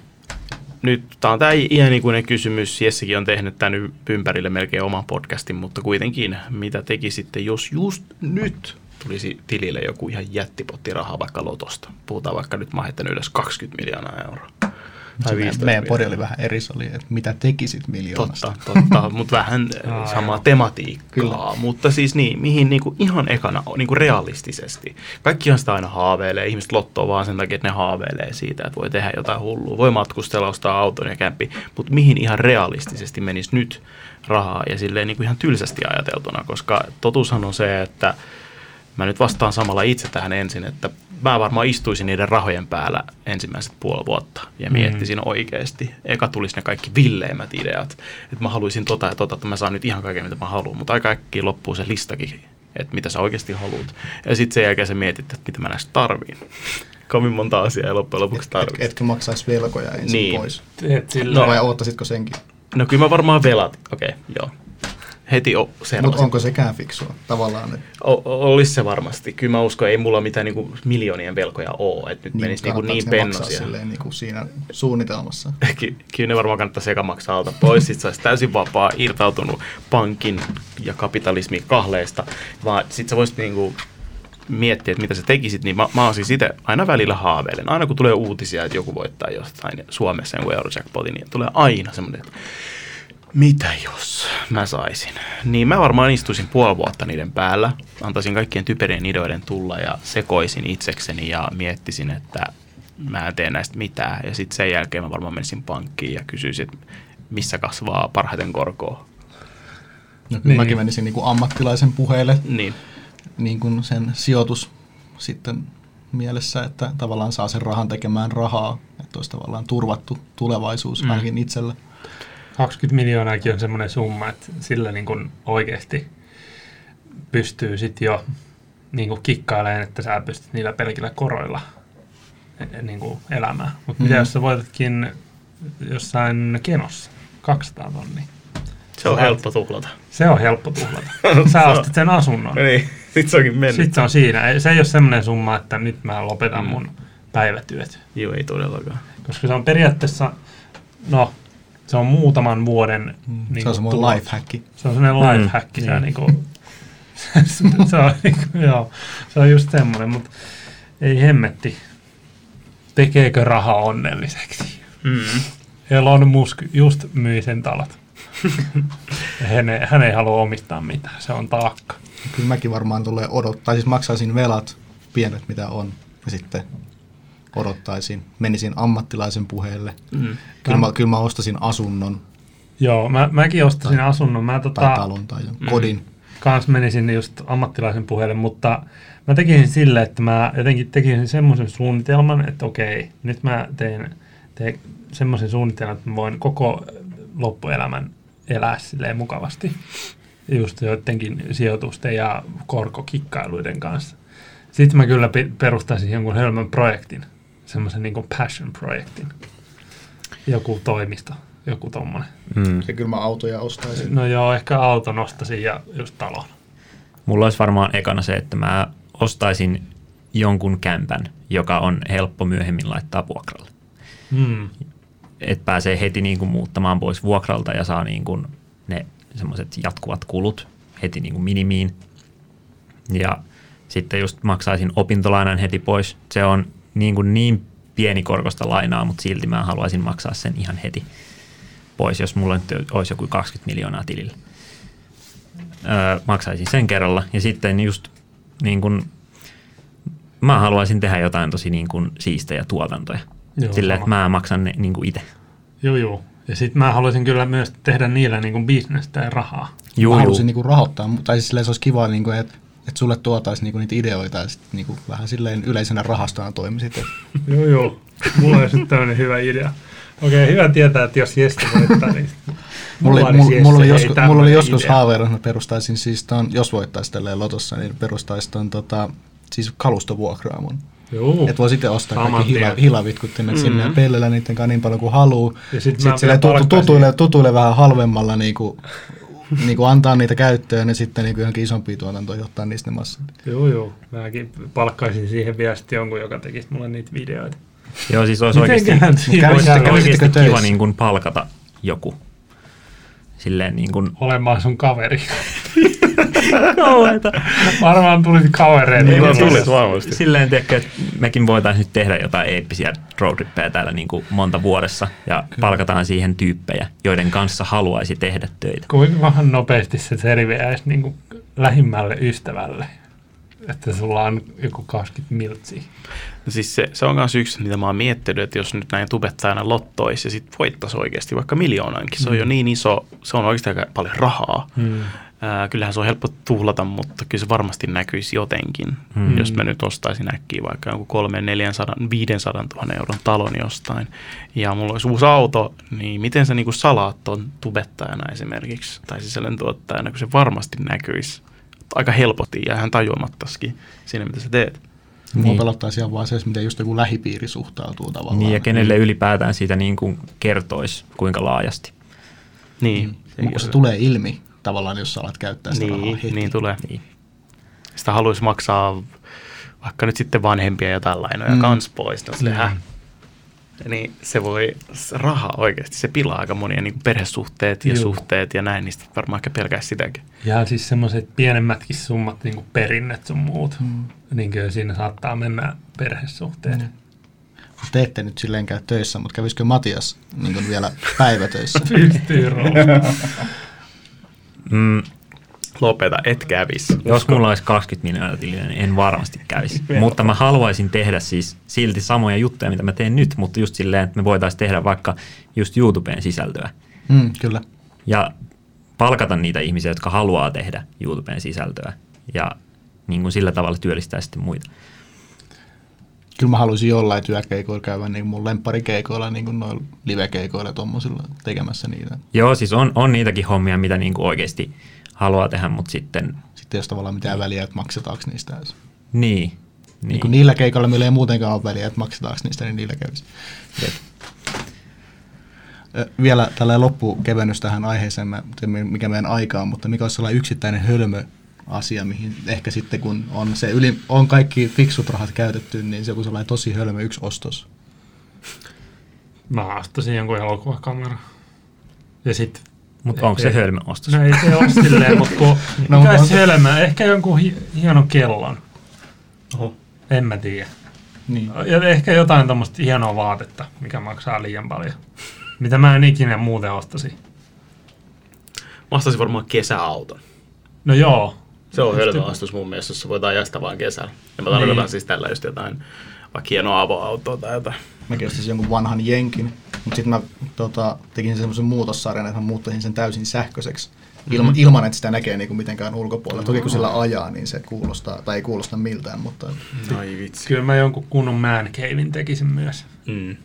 nyt tämä on tämä iänikuinen kysymys. Jessikin on tehnyt tämän ympärille melkein oman podcastin, mutta kuitenkin, mitä tekisitte, jos just nyt tulisi tilille joku ihan jättipotti rahaa vaikka lotosta. Puhutaan vaikka nyt mä ylös 20 miljoonaa euroa. Tai meidän, meidän podi oli vähän eri, oli, että mitä tekisit miljoonasta. Totta, totta mutta vähän Aa, samaa tematiikkaa. Kyllä. Mutta siis niin, mihin niin kuin ihan ekana niin kuin realistisesti. Kaikkihan sitä aina haaveilee. Ihmiset lottoo vaan sen takia, että ne haaveilee siitä, että voi tehdä jotain hullua. Voi matkustella, ostaa auton ja kämpi. Mutta mihin ihan realistisesti menisi nyt rahaa ja silleen niin kuin ihan tylsästi ajateltuna, koska totuushan on se, että – Mä nyt vastaan samalla itse tähän ensin, että mä varmaan istuisin niiden rahojen päällä ensimmäiset puoli vuotta ja mm. miettisin mm. oikeasti. Eka tulisi ne kaikki villeimmät ideat, että mä haluaisin tota ja tota, että mä saan nyt ihan kaiken mitä mä haluan, mutta aika äkkiä loppuu se listakin, että mitä sä oikeasti haluat. Ja sitten sen jälkeen sä mietit, että mitä mä näistä tarviin. Kovin monta asiaa ja loppujen lopuksi tarvitsen. Et, etkö maksaisi velkoja ensin niin. pois? Et sillä... No, vai oottasitko senkin? No kyllä mä varmaan velat, okei, okay, joo heti Mutta onko sekään fiksua tavallaan? Että... O- olisi se varmasti. Kyllä mä uskon, ei mulla mitään niin kuin, miljoonien velkoja ole. Että nyt niin, menisi niin, niin pennosia. Silleen, niin kuin siinä suunnitelmassa. Ky- kyllä ne varmaan kannattaa sekä maksaa alta pois. Sitten saisi täysin vapaa, irtautunut pankin ja kapitalismin kahleista. Vaan sitten sä voisit niin kuin, miettiä, että mitä sä tekisit, niin mä, mä oon siis itse aina välillä haaveilen. Aina kun tulee uutisia, että joku voittaa jostain Suomessa jonkun Eurojackpotin, niin tulee aina semmoinen, että mitä jos mä saisin? Niin mä varmaan istuisin puoli vuotta niiden päällä, antaisin kaikkien typerien ideoiden tulla ja sekoisin itsekseni ja miettisin, että mä en tee näistä mitään. Ja sitten sen jälkeen mä varmaan menisin pankkiin ja kysyisin, että missä kasvaa parhaiten korkoa. No, niin. Mäkin menisin niin kuin ammattilaisen puheelle niin. Niin kuin sen sijoitus sitten mielessä, että tavallaan saa sen rahan tekemään rahaa, että olisi tavallaan turvattu tulevaisuus mm. ainakin itselle. 20 miljoonaakin on semmoinen summa, että sillä niin kuin oikeasti pystyy sitten jo niin kuin kikkailemaan, että sä pystyt niillä pelkillä koroilla e, e, niin kuin elämään. Mutta mm. mitä jos sä voitatkin jossain kenossa 200 tonnia? Se on helppo tuhlata. Se on helppo tuhlata. Sä ostat sen asunnon. niin, sit se onkin mennyt. Sitten se on siinä. Se ei ole semmoinen summa, että nyt mä lopetan mm. mun päivätyöt. Joo, ei todellakaan. Koska se on periaatteessa, no se on muutaman vuoden... Mm. Niin se on semmoinen lifehacki. Se on semmoinen lifehacki. Mm. Niin. niin se, on, niinku, joo, se on just semmoinen, mutta ei hemmetti. Tekeekö raha onnelliseksi? Mm. Elon Musk just myi sen talot. hän, ei, hän ei halua omistaa mitään, se on taakka. Kyllä mäkin varmaan tulee odottaa, siis maksaisin velat, pienet mitä on, ja sitten odottaisin, menisin ammattilaisen puheelle. Mm. Kyllä mä, kyllä mä ostasin asunnon Joo, mä, mäkin ostasin asunnon. Mä tai tota, talon tai jonkun kodin. kans menisin just ammattilaisen puheelle, mutta mä tekisin sille, että mä jotenkin tekisin semmoisen suunnitelman, että okei, nyt mä teen, teen semmoisen suunnitelman, että mä voin koko loppuelämän elää silleen mukavasti. Just joidenkin sijoitusten ja korkokikkailuiden kanssa. Sitten mä kyllä pe- perustaisin jonkun hölmön projektin, semmoisen niin passion-projektin. Joku toimisto, joku tommonen. Mm. Ja kyllä mä autoja ostaisin. No joo, ehkä auton ostasin ja just talon. Mulla olisi varmaan ekana se, että mä ostaisin jonkun kämpän, joka on helppo myöhemmin laittaa vuokralle. Hmm. Että pääsee heti niin kuin muuttamaan pois vuokralta ja saa niin kuin ne semmoiset jatkuvat kulut heti niin kuin minimiin. Ja sitten just maksaisin opintolainan heti pois. Se on niin, kuin niin pieni korkosta lainaa, mutta silti mä haluaisin maksaa sen ihan heti pois, jos mulla nyt olisi joku 20 miljoonaa tilillä. Öö, maksaisin sen kerralla ja sitten just niin kuin, mä haluaisin tehdä jotain tosi niin kuin siistejä tuotantoja. Joo, sama. että mä maksan ne niin kuin itse. Joo, joo. Ja sitten mä haluaisin kyllä myös tehdä niillä niin kuin bisnestä ja rahaa. Juu, mä haluaisin niinku rahoittaa, mu- tai siis se olisi kiva, niinku, että et sulle tuotaisiin niinku niitä ideoita ja sit niinku vähän silleen yleisenä rahastona toimisit. Joo, joo. Mulla olisi nyt tämmöinen hyvä idea. Okei, hyvä tietää, että jos Jesse voittaa, niin mulla, mulla, Jesse, mulla, oli joskus, mulla oli joskus haaveilla, että mä perustaisin siis ton, jos voittaisi tälleen lotossa, niin perustaisin ton tota, siis kalustovuokraamon. Joo. Että voi sitten ostaa Saman kaikki hila, tien. hilavitkuttimet mm-hmm. sinne ja pellellä niiden kanssa niin paljon kuin haluaa. Ja sit Sitten tutu, palkkaisin- tutuille, tutuille vähän halvemmalla niinku, niinku antaa niitä käyttöön ja sitten niinku johonkin isompiin tuotantoihin ottaa niistä ne massat. Joo, joo. Mäkin palkkaisin siihen vielä sitten jonkun, joka tekisi mulle niitä videoita. Joo, siis olisi oikeasti, Käy- käy- oikeasti kiva töissä? niin kuin palkata joku. Silleen niin kuin, olemaan sun kaveri? Varmaan tulisi kavereita. Niin, Joo, tuli siis- varmasti. silleen, tiedätkö, että mekin voitaisiin nyt tehdä jotain eeppisiä roadrippeja täällä niin kuin monta vuodessa ja palkataan siihen tyyppejä, joiden kanssa haluaisi tehdä töitä. Kuinka vähän nopeasti se selviäisi niin kuin lähimmälle ystävälle? Että sulla on joku 20 miltsiä. No siis se, se on myös yksi, mitä mä oon miettinyt, että jos nyt näin tubettajana lottoisi ja sitten voittaisi oikeasti vaikka miljoonankin, se on jo niin iso, se on oikeasti aika paljon rahaa. Hmm. Ää, kyllähän se on helppo tuhlata, mutta kyllä se varmasti näkyisi jotenkin, Hmm. jos mä nyt ostaisin äkkiä vaikka jonkun 3, 400, 500 000 euron talon jostain, ja mulla olisi uusi auto, niin miten sä niinku salaat ton tubettajana esimerkiksi, tai sisällön tuottajana, kun se varmasti näkyisi aika helposti ja ihan tajuamattaskin siinä, mitä sä teet. Niin. Niin. Mua pelottaa siellä vaan se, miten just joku lähipiiri suhtautuu tavallaan. Niin, ja kenelle ylipäätään siitä niin kuin kertoisi, kuinka laajasti. Niin, Mm. Kun se on- tulee ilmi tavallaan, jos sä alat käyttää sitä rahaa niin, heti. niin tulee. Niin. Sitä haluaisi maksaa vaikka nyt sitten vanhempia jotain lainoja Mm. mm. kans pois. No, Mm. mm. Niin se voi, se raha oikeasti, se pilaa aika monia niin perhesuhteet ja Juu. suhteet ja näin, niistä varmaan ehkä pelkää sitäkin. Ja siis semmoiset pienemmätkin summat, niin kuin perinnet sun muut, Mm. niin kyllä siinä saattaa mennä perhesuhteet. Mm. Te ette nyt silleen käy töissä, mutta kävisikö Matias niin kuin vielä päivätöissä? Pystyy. Mm, Lopeta, et kävis. jos mulla olisi 20 miljoonaa tiliä, niin en varmasti kävisi. mutta mä haluaisin tehdä siis silti samoja juttuja, mitä mä teen nyt, mutta just silleen, että me voitaisiin tehdä vaikka just YouTubeen sisältöä. Mm, kyllä. ja palkata niitä ihmisiä, jotka haluaa tehdä YouTubeen sisältöä ja niin kuin sillä tavalla työllistää sitten muita. Kyllä mä haluaisin jollain työkeikoilla käydä niin mun lempparikeikoilla, niin kuin noilla livekeikoilla tuommoisilla tekemässä niitä. Joo, siis on, on niitäkin hommia, mitä niin kuin oikeasti haluaa tehdä, mutta sitten Sitten ei ole tavallaan mitään väliä, että maksetaanko niistä edes. niin. Niin. niin. kuin niillä keikoilla, millä ei muutenkaan ole väliä, että maksetaanko niistä, niin niillä kävisi. Jep. Vielä tällä loppukevennys tähän aiheeseen, mikä meidän aika on, mutta mikä olisi sellainen yksittäinen hölmö asia, mihin ehkä sitten kun on, se yli, on kaikki fiksut rahat käytetty, niin se on sellainen tosi hölmö yksi ostos. Mä ostasin jonkun elokuvakamera. Ja sitten Mutta onko se Ei. hölmöostos? No ei se ole silleen, mutta kun No, mutta mikä on se- hölmö, ehkä jonkun hi- hienon kellon. Oho. En mä tiedä. Niin. Ja ehkä jotain tuommoista hienoa vaatetta, mikä maksaa liian paljon. Mitä mä en ikinä muuten ostasi. Mä ostaisin varmaan kesäauton. No joo. Se on hölmö ostos mun mielestä, jos sä voit ajaa sitä vaan kesällä. Ja mä tarkoitan Niin. siis tällä just jotain, vaikka hienoa avoautoa tai jotain. Mäkin ostaisin jonkun vanhan jenkin, mutta sitten mä tota, tekin semmoisen muutossarjan, että mä muuttaisin sen täysin sähköiseksi. Ilman, mm-hmm. ilman, että sitä näkee niinku mitenkään ulkopuolella. Toki kun sillä ajaa, niin se kuulostaa, tai ei kuulosta miltään, mutta Ai vitsi. Kyllä mä jonkun kunnon man cavein tekisin myös. Mm.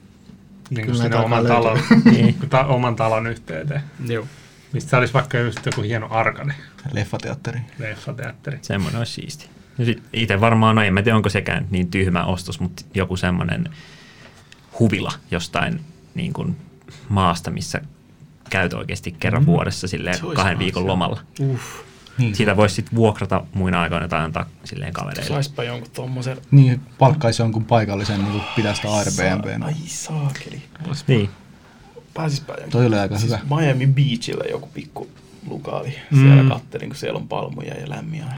Niin kuin sinne oman talon, niin, ta, oman talon yhteyteen. Joo. Mistä olisi vaikka just joku hieno arkade, leffateatteri. leffateatteri. Semmoinen olisi siisti. Itse varmaan, no en mä tiedä onko sekään niin tyhmä ostos, mutta joku semmoinen huvila jostain niin kuin maasta, missä käyt oikeasti kerran mm. vuodessa silleen kahden viikon joo. lomalla. Uff. Niin, Siitä voisi sitten vuokrata muina aikoina tai antaa silleen kavereille. Saispa jonkun tommosen. niin palkkaisi jonkun paikallisen, niin kuin pitää sitä Airbnb. Ai saakeli. Niin. Pääsispä. Toi oli aika siis hyvä. Miami Beachillä joku pikku lukaali. Mm. Siellä kattelin, kun siellä on palmuja ja lämmin aina.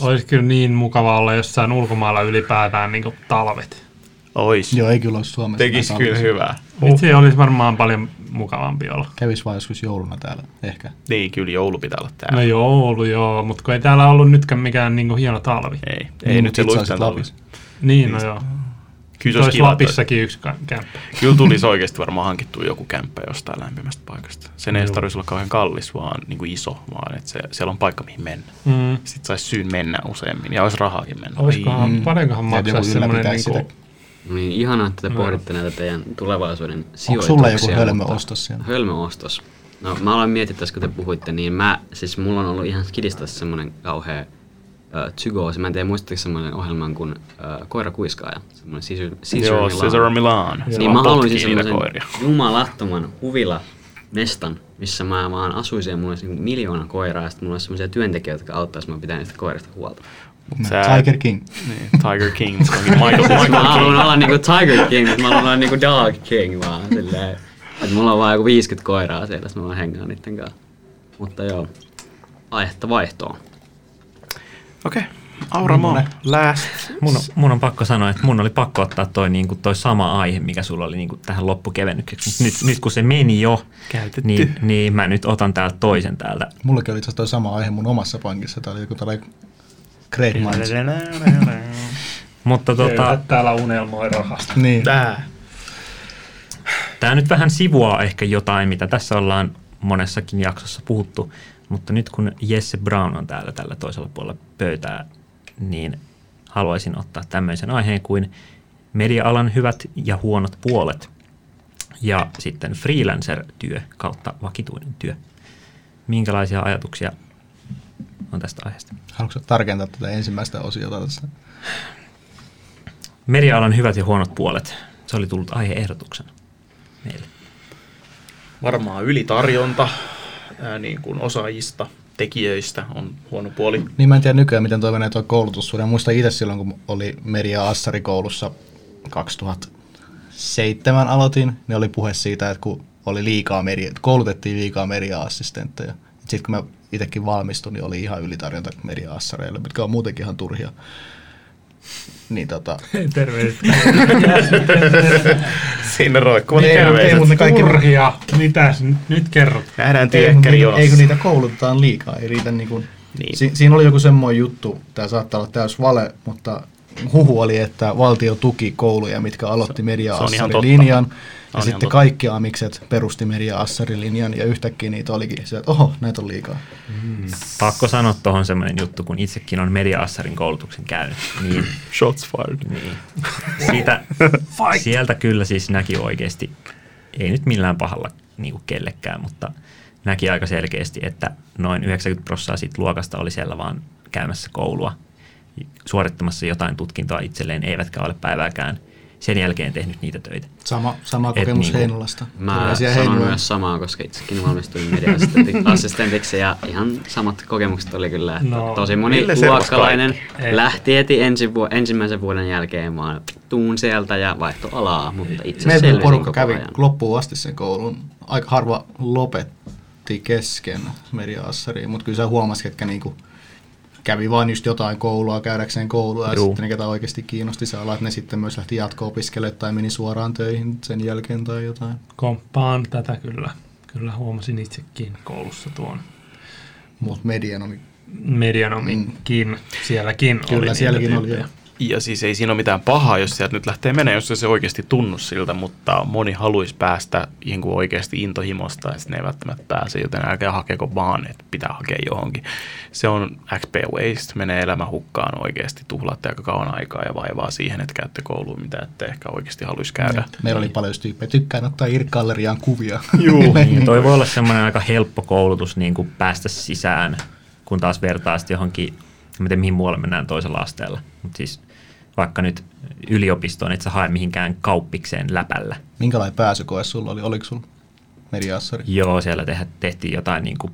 Olisi kyllä niin mukava olla jossain ulkomailla ylipäätään niin talvet. Ois. Joo, ei kyllä ole Suomessa. Tekis näitä kyllä hyvää. Vitsi olisi varmaan paljon mukavampi olla. Kävis vaan joskus jouluna täällä, ehkä. Niin, kyllä joulu pitää olla täällä. No joulu joo, mutta kun ei täällä ollut nytkään mikään niin kuin hieno talvi. Ei, Niin, ei mut nyt se luistaa olisit Lapissa. Niin, no joo. Kyllä se Olisi olisi kiva, Lapissakin yksi ka- kämppä. Kyllä tulisi oikeasti varmaan hankittua joku kämppä jostain lämpimästä paikasta. Sen ei tarvitsisi olla kauhean kallis, vaan niin kuin iso, vaan että se, siellä on paikka, mihin mennä. Mm. Sitten saisi syyn mennä useammin ja olisi rahaakin mennä. Olisikohan, Mm. paljonkohan maksaa semmoinen niin kuin. Niin ihanaa, että te No. pohditte näitä teidän tulevaisuuden Onko sijoituksia. sulla joku hölmöostos siellä? Hölmöostos. No mä aloin miettiä tässä, kun te puhuitte, niin mä, siis mulla on ollut ihan skidistä semmonen kauhea uh, psykoosi. Mä en tiedä, muistatteko semmoinen ohjelman kuin uh, Koira kuiskaaja? Semmoinen Caesar, Caesar Joo, Milan. Caesar Milan. Joo. Niin mä haluaisin semmoisen jumalattoman huvila mestan, missä mä vaan asuisin ja mulla olisi niinku miljoona koiraa ja sitten mulla olisi semmoisia työntekijöitä, jotka auttaisivat mä pitää niistä koirista huolta. Sä- Tiger King. Niin, Tiger King. se onkin Michael, Siis mä Michael haluan King. olla niinku Tiger King, mutta mä haluan olla niinku Dog King vaan silleen. Että mulla on vaan joku 50 koiraa siellä, sit mä vaan hengaan niitten kanssa. Mutta joo, aihetta vaihtoon. Okei. Auramo, Millainen? last. Mun on, mun on pakko sanoa, että mun oli pakko ottaa toi, niin kuin toi sama aihe, mikä sulla oli niin kuin tähän loppukevennykseksi. Nyt, nyt kun se meni jo, Käytetty. niin, niin mä nyt otan täältä toisen täältä. Mullakin oli itse asiassa toi sama aihe mun omassa pankissa. Tää oli joku tällainen Great Minds. Mutta tota, täällä unelmoi rahasta. Niin. Tää. Tämä nyt vähän sivuaa ehkä jotain, mitä tässä ollaan monessakin jaksossa puhuttu, mutta nyt kun Jesse Brown on täällä tällä toisella puolella pöytää, niin haluaisin ottaa tämmöisen aiheen kuin media-alan hyvät ja huonot puolet ja sitten freelancer-työ kautta vakituinen työ. Minkälaisia ajatuksia on tästä aiheesta? Haluatko tarkentaa tätä ensimmäistä osiota tässä? Media-alan hyvät ja huonot puolet. Se oli tullut aiheehdotuksena meille. Varmaan ylitarjonta ää, niin kuin osaajista, tekijöistä on huono puoli. Niin mä en tiedä nykyään, miten toi menee toi koulutussuhde. Muistan itse silloin, kun oli media Assari koulussa 2007 aloitin, niin oli puhe siitä, että kun oli liikaa media, koulutettiin liikaa media-assistentteja. Sitten kun mä itsekin valmistuin, niin oli ihan ylitarjonta media-assareille, mitkä on muutenkin ihan turhia. Niin tota, Terveiset. Sinne roikkuvat Mikä terveiset. ei, mutta ne kaikki- turhia? Mitäs nyt, nyt kerrot? Nähdään työkkäri ei, jonossa. ei kun niitä koulutetaan liikaa, ei riitä niin kuin, Niin. si, siinä oli joku semmoinen juttu, tämä saattaa olla täys vale, mutta huhu oli, että valtio tuki kouluja, mitkä aloitti media se on ihan linjan totta. ja On sitten totta. kaikki amikset perusti media linjan ja yhtäkkiä niitä olikin se, että oho, näitä on liikaa. Pakko sanoa tuohon semmoinen juttu, kun itsekin on media-assarin koulutuksen käynyt, niin Shots fired. Niin. Siitä, sieltä kyllä siis näki oikeasti, ei nyt millään pahalla niin kuin kellekään, mutta näki aika selkeästi, että noin 90 prosenttia siitä luokasta oli siellä vaan käymässä koulua, suorittamassa jotain tutkintoa itselleen, eivätkä ole päivääkään sen jälkeen tehnyt niitä töitä. Sama, sama Et kokemus niinku- Heinolasta. Mä sanon Heinolaan. myös samaa, koska itsekin valmistuin media-assistentiksi ja ihan samat kokemukset oli kyllä. Että No, tosi moni luokkalainen lähti heti ensi vu- ensimmäisen vuoden jälkeen vaan tuun sieltä ja vaihto alaa, mutta itse Meidän selvisin porukka koko kävi ajan. loppuun asti sen koulun. Aika harva lopet, otti kesken media-assariin, mutta kyllä sä huomasit, ketkä niinku kävi vain just jotain koulua käydäkseen koulua ja Juu. sitten ne, ketä oikeasti kiinnosti se ala, että ne sitten myös lähti jatko-opiskelemaan tai meni suoraan töihin sen jälkeen tai jotain. Komppaan tätä kyllä. Kyllä huomasin itsekin koulussa tuon Mutta median oli medianomikin. Sielläkin oli Kyllä, niitä sielläkin oli, tyyppejä. Joo. Ja siis ei siinä ole mitään pahaa, jos sieltä nyt lähtee menemään, jos ei se oikeasti tunnu siltä, mutta moni haluaisi päästä niin kuin oikeasti intohimosta ja sitten ne ei välttämättä pääse, joten älkää hakeko vaan, että pitää hakea johonkin. Se on XP Waste, menee elämä hukkaan oikeasti, tuhlaatte aika kauan aikaa ja vaivaa siihen, että käytte kouluun, mitä ette ehkä oikeasti haluaisi käydä. Meillä oli paljon tyyppejä, tykkään ottaa irkkalleriaan kuvia. Juu. Niin, toi voi olla semmoinen aika helppo koulutus niin kuin päästä sisään, kun taas vertaa sitten johonkin, en tiedä mihin muualle mennään toisella asteella, mutta siis vaikka nyt yliopistoon, et sä hae mihinkään kauppikseen läpällä. Minkälainen pääsykoe sulla oli? Oliko sulla media-assari? Joo, siellä tehtiin jotain, niin kuin,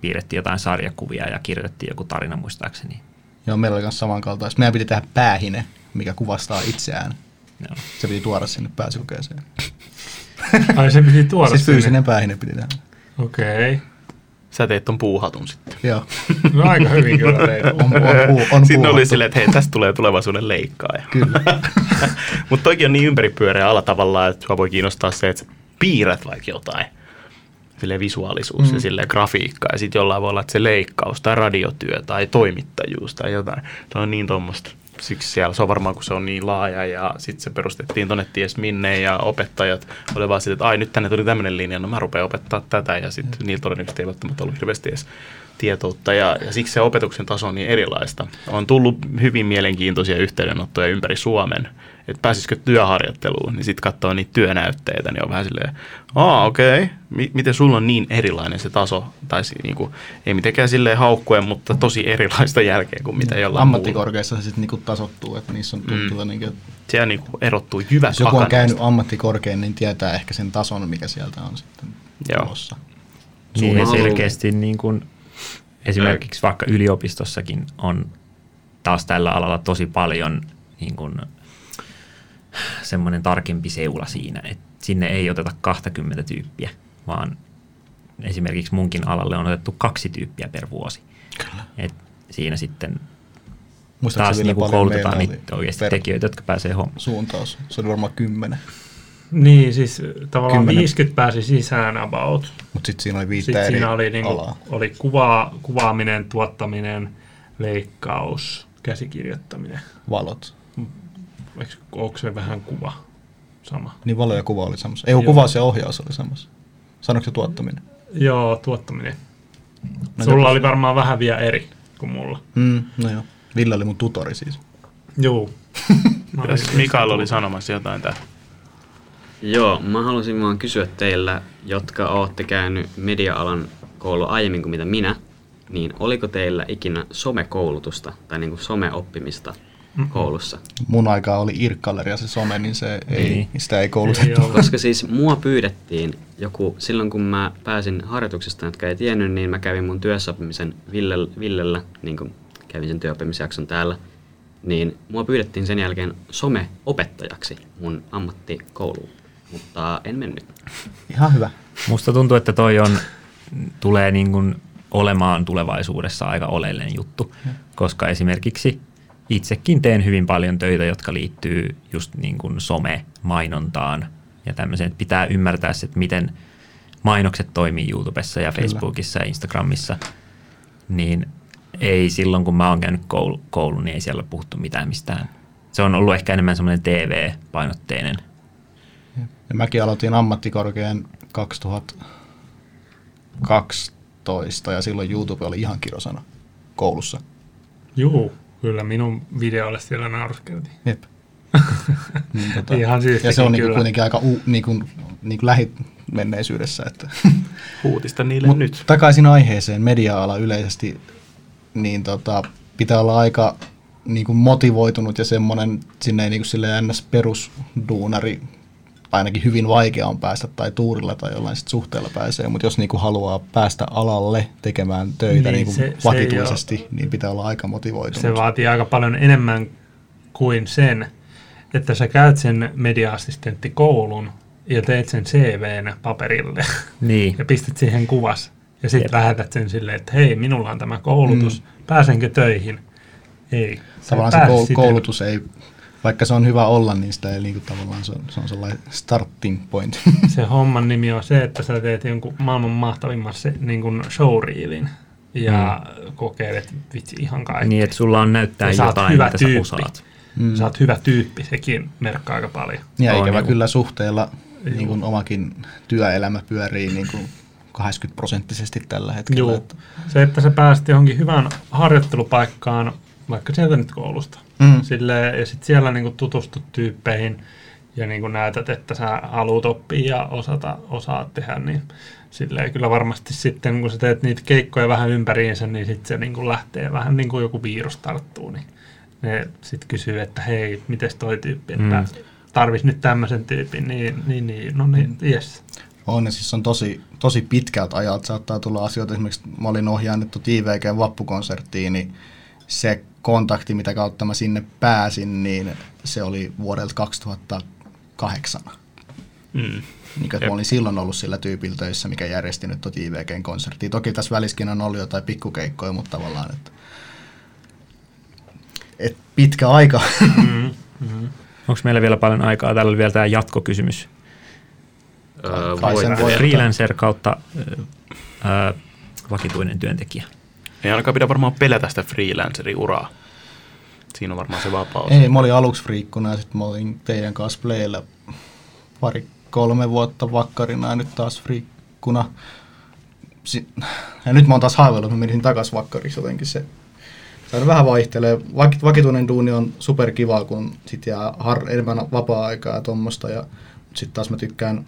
piirrettiin jotain sarjakuvia ja kirjoitettiin joku tarina muistaakseni. Joo, meillä oli myös samankaltaista. Meidän piti tehdä päähine, mikä kuvastaa itseään. Joo. Se piti tuoda sinne pääsykokeeseen. Ai se piti tuoda siis sinne. fyysinen päähine piti tehdä. Okei. Sä teit ton puuhatun sitten. Joo. No aika hyvin kyllä teit. On, on, puu, on Sitten oli silleen, että hei, tästä tulee tulevaisuuden leikkaaja. Kyllä. Mutta toikin on niin ympäripyöreä ala tavallaan, että sua voi kiinnostaa se, että piirrät vaikka jotain. Sille visuaalisuus mm. ja sille grafiikka. Ja sitten jollain voi olla, että se leikkaus tai radiotyö tai toimittajuus tai jotain. Se on niin tuommoista. Siksi siellä se on varmaan, kun se on niin laaja ja sitten se perustettiin tonne ties minne ja opettajat oli vaan sitten, että ai nyt tänne tuli tämmöinen linja, no mä rupean opettaa tätä ja sitten mm. niillä todennäköisesti ei välttämättä ollut hirveästi edes tietoutta ja, ja siksi se opetuksen taso on niin erilaista. On tullut hyvin mielenkiintoisia yhteydenottoja ympäri Suomen, että pääsisikö työharjoitteluun, niin sitten katsoo niitä työnäytteitä, niin on vähän silleen, aa okei, okay. M- miten sulla on niin erilainen se taso, tai si- niinku, ei mitenkään silleen haukkuen, mutta tosi erilaista jälkeen kuin mitä jollain muulla. Ammattikorkeassa se sitten niinku tasottuu, että niissä on tuntuu, mm. niinku, Siellä niinku erottuu jyvät jos joku on käynyt ammattikorkean, niin tietää ehkä sen tason, mikä sieltä on sitten Joo. tulossa. Niin selkeästi niin kuin, esimerkiksi vaikka yliopistossakin on taas tällä alalla tosi paljon niin kuin, semmoinen tarkempi seula siinä, että sinne ei oteta 20 tyyppiä, vaan esimerkiksi munkin alalle on otettu kaksi tyyppiä per vuosi. Kyllä. Et siinä sitten Muistaakseni taas niin koulutetaan niitä oikeasti per tekijöitä, jotka pääsee hommaan. Suuntaus. Se oli varmaan kymmenen. Niin, siis tavallaan Kymmenen. 50 pääsi sisään about. Mutta sitten siinä oli viittä Sitten eri siinä oli, niinku, alaa. oli kuva, kuvaaminen, tuottaminen, leikkaus, käsikirjoittaminen. Valot. Eikö, onko se vähän kuva sama? Niin valo ja kuva oli samassa. Ei, Joo. kuvaus ja ohjaus oli samassa. Sanoiko se tuottaminen? Joo, tuottaminen. No Sulla oli varmaan vähän vielä eri kuin mulla. Mm, no joo. Ville oli mun tutori siis. Joo. Mä Mikael oli sanomassa jotain tähän. Joo, mä halusin vaan kysyä teillä, jotka olette käynyt media-alan koulu aiemmin kuin mitä minä, niin oliko teillä ikinä somekoulutusta tai niin kuin someoppimista koulussa? Mun aikaa oli Irkkalleria se some, niin se ei, Niin. sitä ei koulutettu. Ei. Koska siis mua pyydettiin joku, silloin kun mä pääsin harjoituksesta, jotka ei tiennyt, niin mä kävin mun työssäoppimisen Villellä, Villellä niin kuin kävin sen työoppimisjakson täällä, niin mua pyydettiin sen jälkeen someopettajaksi mun ammattikouluun, mutta en mennyt. Ihan hyvä. Musta tuntuu, että toi on, tulee niin kuin olemaan tulevaisuudessa aika oleellinen juttu, koska esimerkiksi itsekin teen hyvin paljon töitä, jotka liittyy just niin kuin some-mainontaan ja tämmöiseen, että pitää ymmärtää se, että miten mainokset toimii YouTubessa ja Kyllä. Facebookissa ja Instagramissa, niin ei silloin, kun mä oon käynyt koulu, koulun, niin ei siellä puhuttu mitään mistään. Se on ollut ehkä enemmän semmoinen TV-painotteinen Ja mäkin aloitin ammattikorkean 2012 ja silloin YouTube oli ihan kirosana koulussa. Juu, kyllä minun videoille siellä nauruskeltiin. Jep. niin, tota, Ihan ja se on niinku kyllä. kuitenkin aika u, niinku, niinku lähimenneisyydessä. Että. Uutista niille Mut nyt. Takaisin aiheeseen, media-ala yleisesti, niin tota, pitää olla aika niinku motivoitunut ja semmoinen, sinne ei niinku silleen ns. perusduunari ainakin hyvin vaikea on päästä tai tuurilla tai jollain sit suhteella pääsee, mutta jos niinku haluaa päästä alalle tekemään töitä Niin, niinku se- se vakituisesti, ei niin pitää olla aika motivoitunut. Se vaatii aika paljon enemmän kuin sen, että sä käyt sen media-assistenttikoulun ja teet sen CVn paperille Niin. ja pistät siihen kuvas. Ja sitten lähetät sen silleen, että hei, minulla on tämä koulutus, mm. pääsenkö töihin? Ei. Tavallaan se koulutus ei, vaikka se on hyvä olla, niin sitä ei niinku tavallaan, se on, se on sellainen starting point. Se homman nimi on se, että sä teet jonkun maailman mahtavimman se, niin kuin showreelin ja mm. kokeilet vitsi ihan kaikkea. Niin, että sulla on näyttää Ja sä jotain, hyvä mitä sä tyyppi. osaat. Mm. Sä oot hyvä tyyppi, sekin merkkaa aika paljon. Ja On ikävä niinku- kyllä suhteella Juu. niin kuin omakin työelämä pyörii niin kuin 80 prosenttisesti tällä hetkellä. Joo. Että, Se, että sä pääsit johonkin hyvään harjoittelupaikkaan, vaikka sieltä nyt koulusta, Mm. Silleen, ja sitten siellä niinku tutustut tyyppeihin ja niinku näytät, että sä haluat oppia ja osata, osaat tehdä, niin silleen kyllä varmasti sitten, kun sä teet niitä keikkoja vähän ympäriinsä, niin sitten se niinku lähtee vähän niin kuin joku virus tarttuu, niin ne sitten kysyy, että hei, miten toi tyyppi, että Mm. tarvis nyt tämmöisen tyypin, niin, niin, niin no niin, yes. on, ja siis on tosi, tosi pitkältä ajalta saattaa tulla asioita. Esimerkiksi mä olin ohjannut tuota IVGn vappukonserttiin, niin se kontakti, mitä kautta mä sinne pääsin, niin se oli vuodelta 2008. Mm. Niin, että mä olin silloin ollut sillä tyypillä töissä, mikä järjesti nyt tuota IVGn konserttia. Toki tässä väliskin on ollut jotain pikkukeikkoja, mutta tavallaan, että et pitkä aika. Mm, mm. Onko meillä vielä paljon aikaa? Täällä oli vielä tämä jatkokysymys. Öö. Freelancer kautta ää, vakituinen työntekijä. Ei ainakaan pidä varmaan pelätä sitä freelancerin uraa. Siinä on varmaan se vapaus. Ei, mä olin aluksi friikkuna ja sitten mä olin teidän kanssa playllä pari kolme vuotta vakkarina ja nyt taas friikkuna. Si- ja nyt mä oon taas haaveillut, mä menisin takas vakkariksi jotenkin se. Se vähän vaihtelee. Vak- vakituinen duuni on superkiva, kun sit jää har- enemmän vapaa-aikaa ja tuommoista. Ja sitten taas mä tykkään.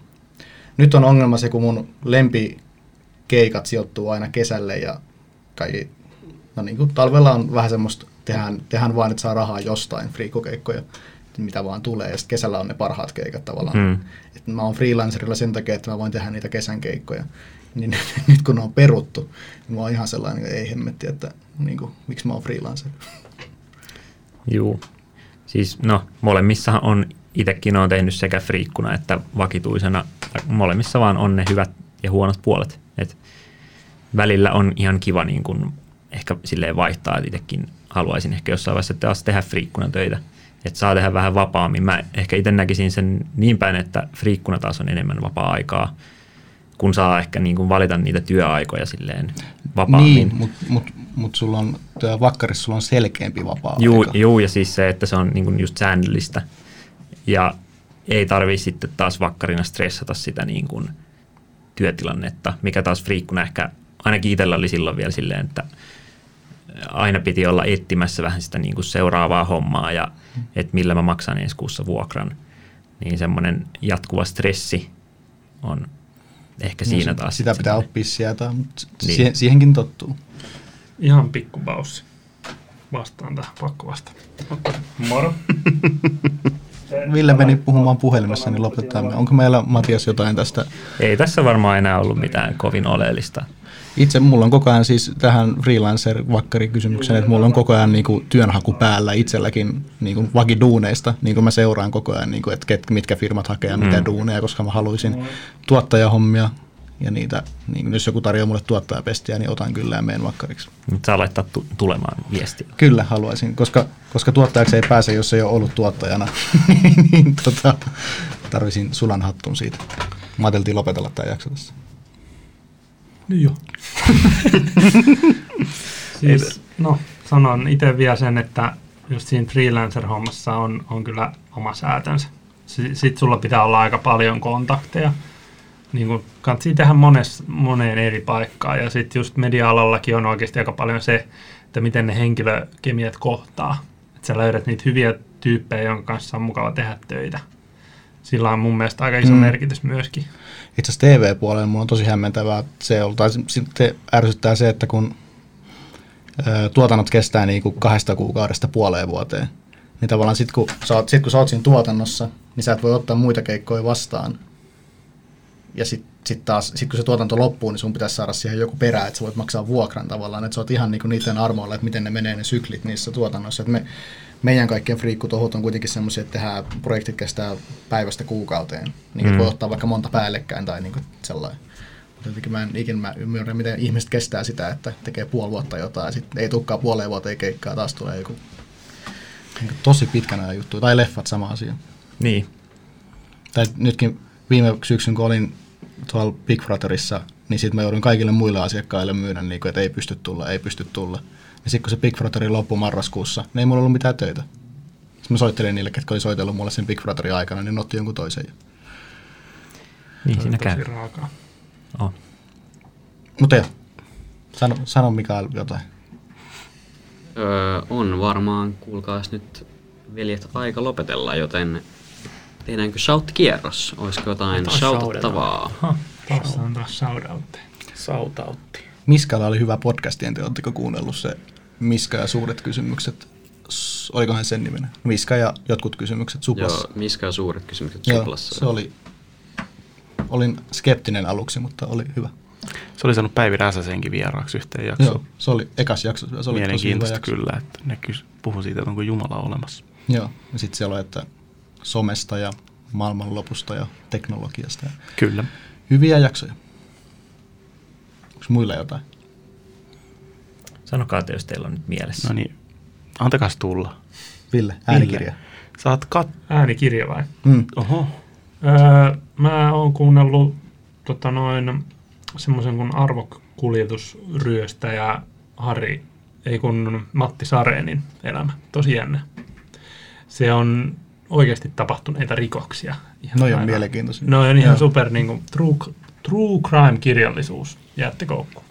Nyt on ongelma se, kun mun lempikeikat sijoittuu aina kesälle ja kaikki No niin kuin talvella on vähän semmoista, tehdään, tehdään vaan, että saa rahaa jostain, friikokeikkoja, mitä vaan tulee, ja sitten kesällä on ne parhaat keikat tavallaan. Mm. Et mä oon freelancerilla sen takia, että mä voin tehdä niitä kesän keikkoja. Niin nyt kun ne on peruttu, niin mä oon ihan sellainen, että ei hemmetti, että niin kuin, miksi mä oon freelancer. Juu. Siis no, molemmissahan on, itsekin on tehnyt sekä friikkuna että vakituisena. Molemmissa vaan on ne hyvät ja huonot puolet. Välillä on ihan kiva niin kun ehkä silleen vaihtaa, että itsekin haluaisin ehkä jossain vaiheessa taas tehdä friikkuna töitä. Että saa tehdä vähän vapaammin. Mä ehkä itse näkisin sen niin päin, että friikkuna taas on enemmän vapaa-aikaa, kun saa ehkä niin kuin valita niitä työaikoja silleen vapaammin. Niin, mutta mut, mut sulla on, vakkarissa sulla on selkeämpi vapaa Juu, juu, ja siis se, että se on niin kuin just säännöllistä. Ja ei tarvii sitten taas vakkarina stressata sitä niin kuin työtilannetta, mikä taas friikkuna ehkä, ainakin itsellä oli silloin vielä silleen, että aina piti olla etsimässä vähän sitä niin kuin seuraavaa hommaa ja että millä mä maksan ensi kuussa vuokran. Niin semmoinen jatkuva stressi on ehkä siinä No, taas. Sitä sit pitää oppia sieltä, mutta Niin. siihen, siihenkin tottuu. Ihan pikku paussi. Vastaan tähän, pakko vastata. Moro. Ville meni puhumaan puhelimessa, niin lopetetaan. Onko meillä, Matias, jotain tästä? Ei tässä varmaan enää ollut mitään kovin oleellista. Itse mulla on koko ajan siis tähän freelancer-vakkarikysymykseen, että mulla on koko ajan niin kuin, työnhaku päällä itselläkin niin kuin, vakiduuneista. Niin kuin mä seuraan koko ajan, niin kuin, että ket, mitkä firmat hakee ja mitä Mm. duuneja, koska mä haluaisin tuottajahommia ja niitä, niin jos joku tarjoaa mulle tuottajapestiä, niin otan kyllä ja menen vakkariksi. Nyt saa laittaa tu- tulemaan viestiä. Kyllä haluaisin, koska, koska tuottajaksi ei pääse, jos ei ole ollut tuottajana, niin tota, tarvisin sulan hattun siitä. Mä ajateltiin lopetella tämä jakso tässä. No joo. siis, no, sanon itse vielä sen, että just siinä freelancer-hommassa on, on kyllä oma säätönsä. Sitten sulla pitää olla aika paljon kontakteja. Niin kuin kannattaa tehdä mones, moneen eri paikkaan. Ja sitten just media-alallakin on oikeasti aika paljon se, että miten ne henkilökemiat kohtaa. Että sä löydät niitä hyviä tyyppejä, jonka kanssa on mukava tehdä töitä. Sillä on mun mielestä aika iso Mm. merkitys myöskin. Itse asiassa TV-puolella mulla on tosi hämmentävää että se on, tai sitten ärsyttää se, että kun ö, tuotannot kestää niin kuin kahdesta kuukaudesta puoleen vuoteen, niin tavallaan sitten kun, sä oot, sit, kun sä oot siinä tuotannossa, niin sä et voi ottaa muita keikkoja vastaan. Ja sitten sit taas, sit kun se tuotanto loppuu, niin sun pitäisi saada siihen joku perä, että sä voit maksaa vuokran tavallaan, että sä oot ihan niinku niiden armoilla, että miten ne menee ne syklit niissä tuotannoissa. Et me, meidän kaikkien friikkutohut on kuitenkin semmoisia, että tehdään, projektit kestää päivästä kuukauteen. Niin Mm. voi ottaa vaikka monta päällekkäin tai niin sellainen. Mutta jotenkin mä en ikinä mä ymmärrä, miten ihmiset kestää sitä, että tekee puoli vuotta jotain ja sitten ei tulekaan puoleen vuoteen keikkaa, taas tulee joku niin tosi pitkän ajan juttu. Tai leffat sama asia. Niin. Tai nytkin viime syksyn, kun olin tuolla Big Brotherissa, niin sitten mä joudun kaikille muille asiakkaille myydä, niin kuin, että ei pysty tulla, ei pysty tulla. Ja sitten kun se Big Brotheri loppui marraskuussa, niin ei mulla ollut mitään töitä. Sitten mä soittelin niille, ketkä oli soitellut mulle sen Big Brotherin aikana, niin ne otti jonkun toisen. Niin siinä käy. raakaa. On. Mutta joo, sano, sano Mikael jotain. Öö, on varmaan, kuulkaas nyt veljet aika lopetella, joten tehdäänkö shout-kierros? Olisiko jotain Taas shoutettavaa? Ha, taas on taas shoutoutteja. Sautautti. Miskalla oli hyvä podcast, en tiedä, oletteko kuunnellut se Miska ja suuret kysymykset. Olikohan sen nimenä? Miska ja jotkut kysymykset Suplassa. Joo, miskä on suuret kysymykset Joo, Suplassa? se oli, olin skeptinen aluksi, mutta oli hyvä. Se oli saanut Päivi Räsäsenkin vieraaksi yhteen jaksoon. Joo, se oli ekas jakso. Se oli tosi hyvä Mielenkiintoista jakso. kyllä, että ne kys- puhuu siitä, että onko Jumala olemassa. Joo, ja sitten siellä on, että somesta ja maailmanlopusta ja teknologiasta. Ja Kyllä. hyviä jaksoja. Onko muilla jotain? Sanokaa, että jos teillä on nyt mielessä. No niin, antakas tulla. Ville, äänikirja. Saat kat... Äänikirja vai? Mm. Oho. Öö, mä oon kuunnellut tota noin, semmoisen kuin arvokuljetusryöstäjä Harri, ei kun Matti Sareenin elämä. Tosi jännä. Se on oikeasti tapahtuneita rikoksia. Ihan Noi on mielenkiintoisia. No on ihan Joo. super niin kuin, true, true crime-kirjallisuus. Jäätte koukkuun.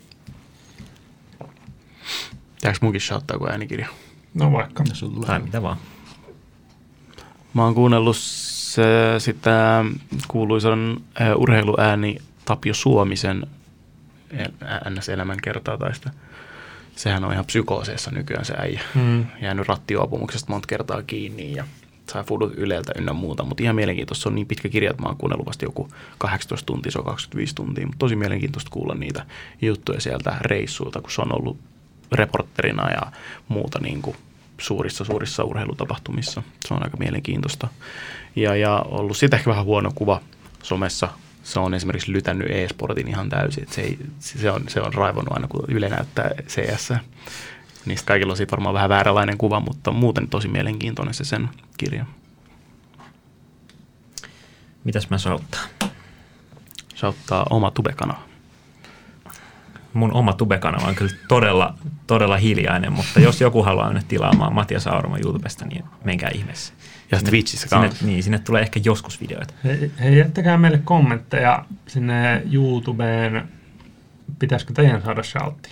Pitääkö munkin shouttaa kuin äänikirja? No vaikka. Ja sulla Tai mitä vaan. Mä oon kuunnellut se, sitä kuuluisan äh, urheiluääni Tapio Suomisen el- NS-elämän kertaa tai sitä. Sehän on ihan psykooseessa nykyään se äijä. Mm. Jäänyt rattijuopumuksesta monta kertaa kiinni ja sai fudut Yleltä ynnä muuta. Mutta ihan mielenkiintoista. Se on niin pitkä kirja, että mä oon kuunnellut vasta joku 18 tuntia, se on 25 tuntia. Mutta tosi mielenkiintoista kuulla niitä juttuja sieltä reissuilta, kun se on ollut reporterina ja muuta niin kuin suurissa, suurissa urheilutapahtumissa. Se on aika mielenkiintoista. Ja, ja ollut siitä ehkä vähän huono kuva somessa. Se on esimerkiksi lytännyt e-sportin ihan täysin. Se, ei, se, on, se on raivonnut aina, kun Yle näyttää CS. Niistä kaikilla on siitä varmaan vähän vääränlainen kuva, mutta muuten tosi mielenkiintoinen se sen kirja. Mitäs mä sauttaa? Se ottaa oma tubekanava. Mun oma tubekanava on kyllä todella, todella hiljainen, mutta jos joku haluaa mennä tilaamaan Matias Auramo YouTubesta, niin menkää ihmeessä. Ja Sinne- Twitchissä sinne, kanssa. niin, sinne tulee ehkä joskus videoita. Hei, hei, jättäkää meille kommentteja sinne YouTubeen. Pitäisikö teidän saada shoutti?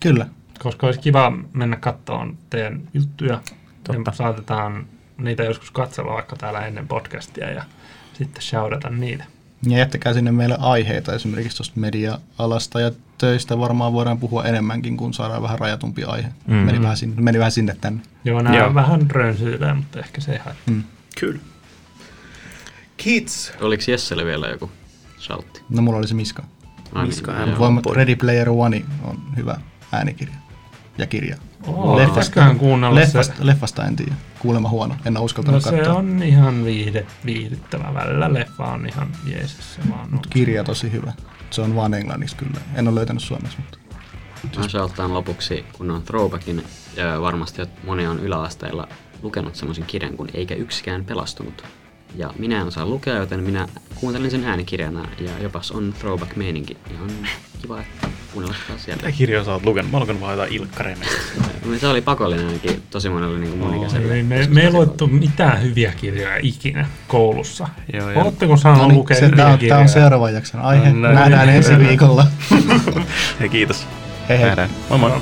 Kyllä. Koska olisi kiva mennä katsomaan teidän juttuja. Totta. Ja saatetaan niitä joskus katsella vaikka täällä ennen podcastia ja sitten shoutata niitä. Ja jättäkää sinne meille aiheita esimerkiksi tuosta media-alasta ja töistä varmaan voidaan puhua enemmänkin, kun saadaan vähän rajatumpi aihe. Mm. Meni, vähän sinne, meni vähän sinne tänne. Joo, nämä Joo. Joo. vähän rönsyilee, mutta ehkä se ei haittaa. Mm. Kyllä. Kids. Oliko Jesselle vielä joku shoutti? No mulla oli se Miska. Ai, Miska joo. M. Voimat Podi. Ready Player One on hyvä äänikirja ja kirja. Oo, Leffasta- kuunnella Leffasta, se. leffasta en tiedä. Kuulemma huono. En ole No uskaltanut se katsoa. on ihan viihde, viihdyttävä. Välillä leffa on ihan jeesus. Se vaan on. Mut kirja tosi hyvä. Se on vaan englanniksi kyllä. En ole löytänyt suomeksi, mutta Mä shouttaan lopuksi, kun on throwbackin, ja varmasti että moni on yläasteella lukenut semmoisen kirjan kuin Eikä yksikään pelastunut. Ja minä en osaa lukea, joten minä kuuntelin sen äänikirjana, ja jopas on throwback-meininki. Ihan kiva, että taas sieltä. Mitä kirjaa sä oot lukenut? Mä oon lukenut vaan jotain. No, Se oli pakollinen ainakin tosi monelle niin mun ikäiselle. Eli me, me ei luettu mitään hyviä kirjoja ikinä koulussa. Joo, joo. Oletteko saanut No niin, lukea se, hyviä tää, on, kirjoja? tää on seuraava jakson aihe. No, no, Nähdään niin. ensi viikolla. Hei, kiitos. Hei hei. Nähdään. Moi moi. No,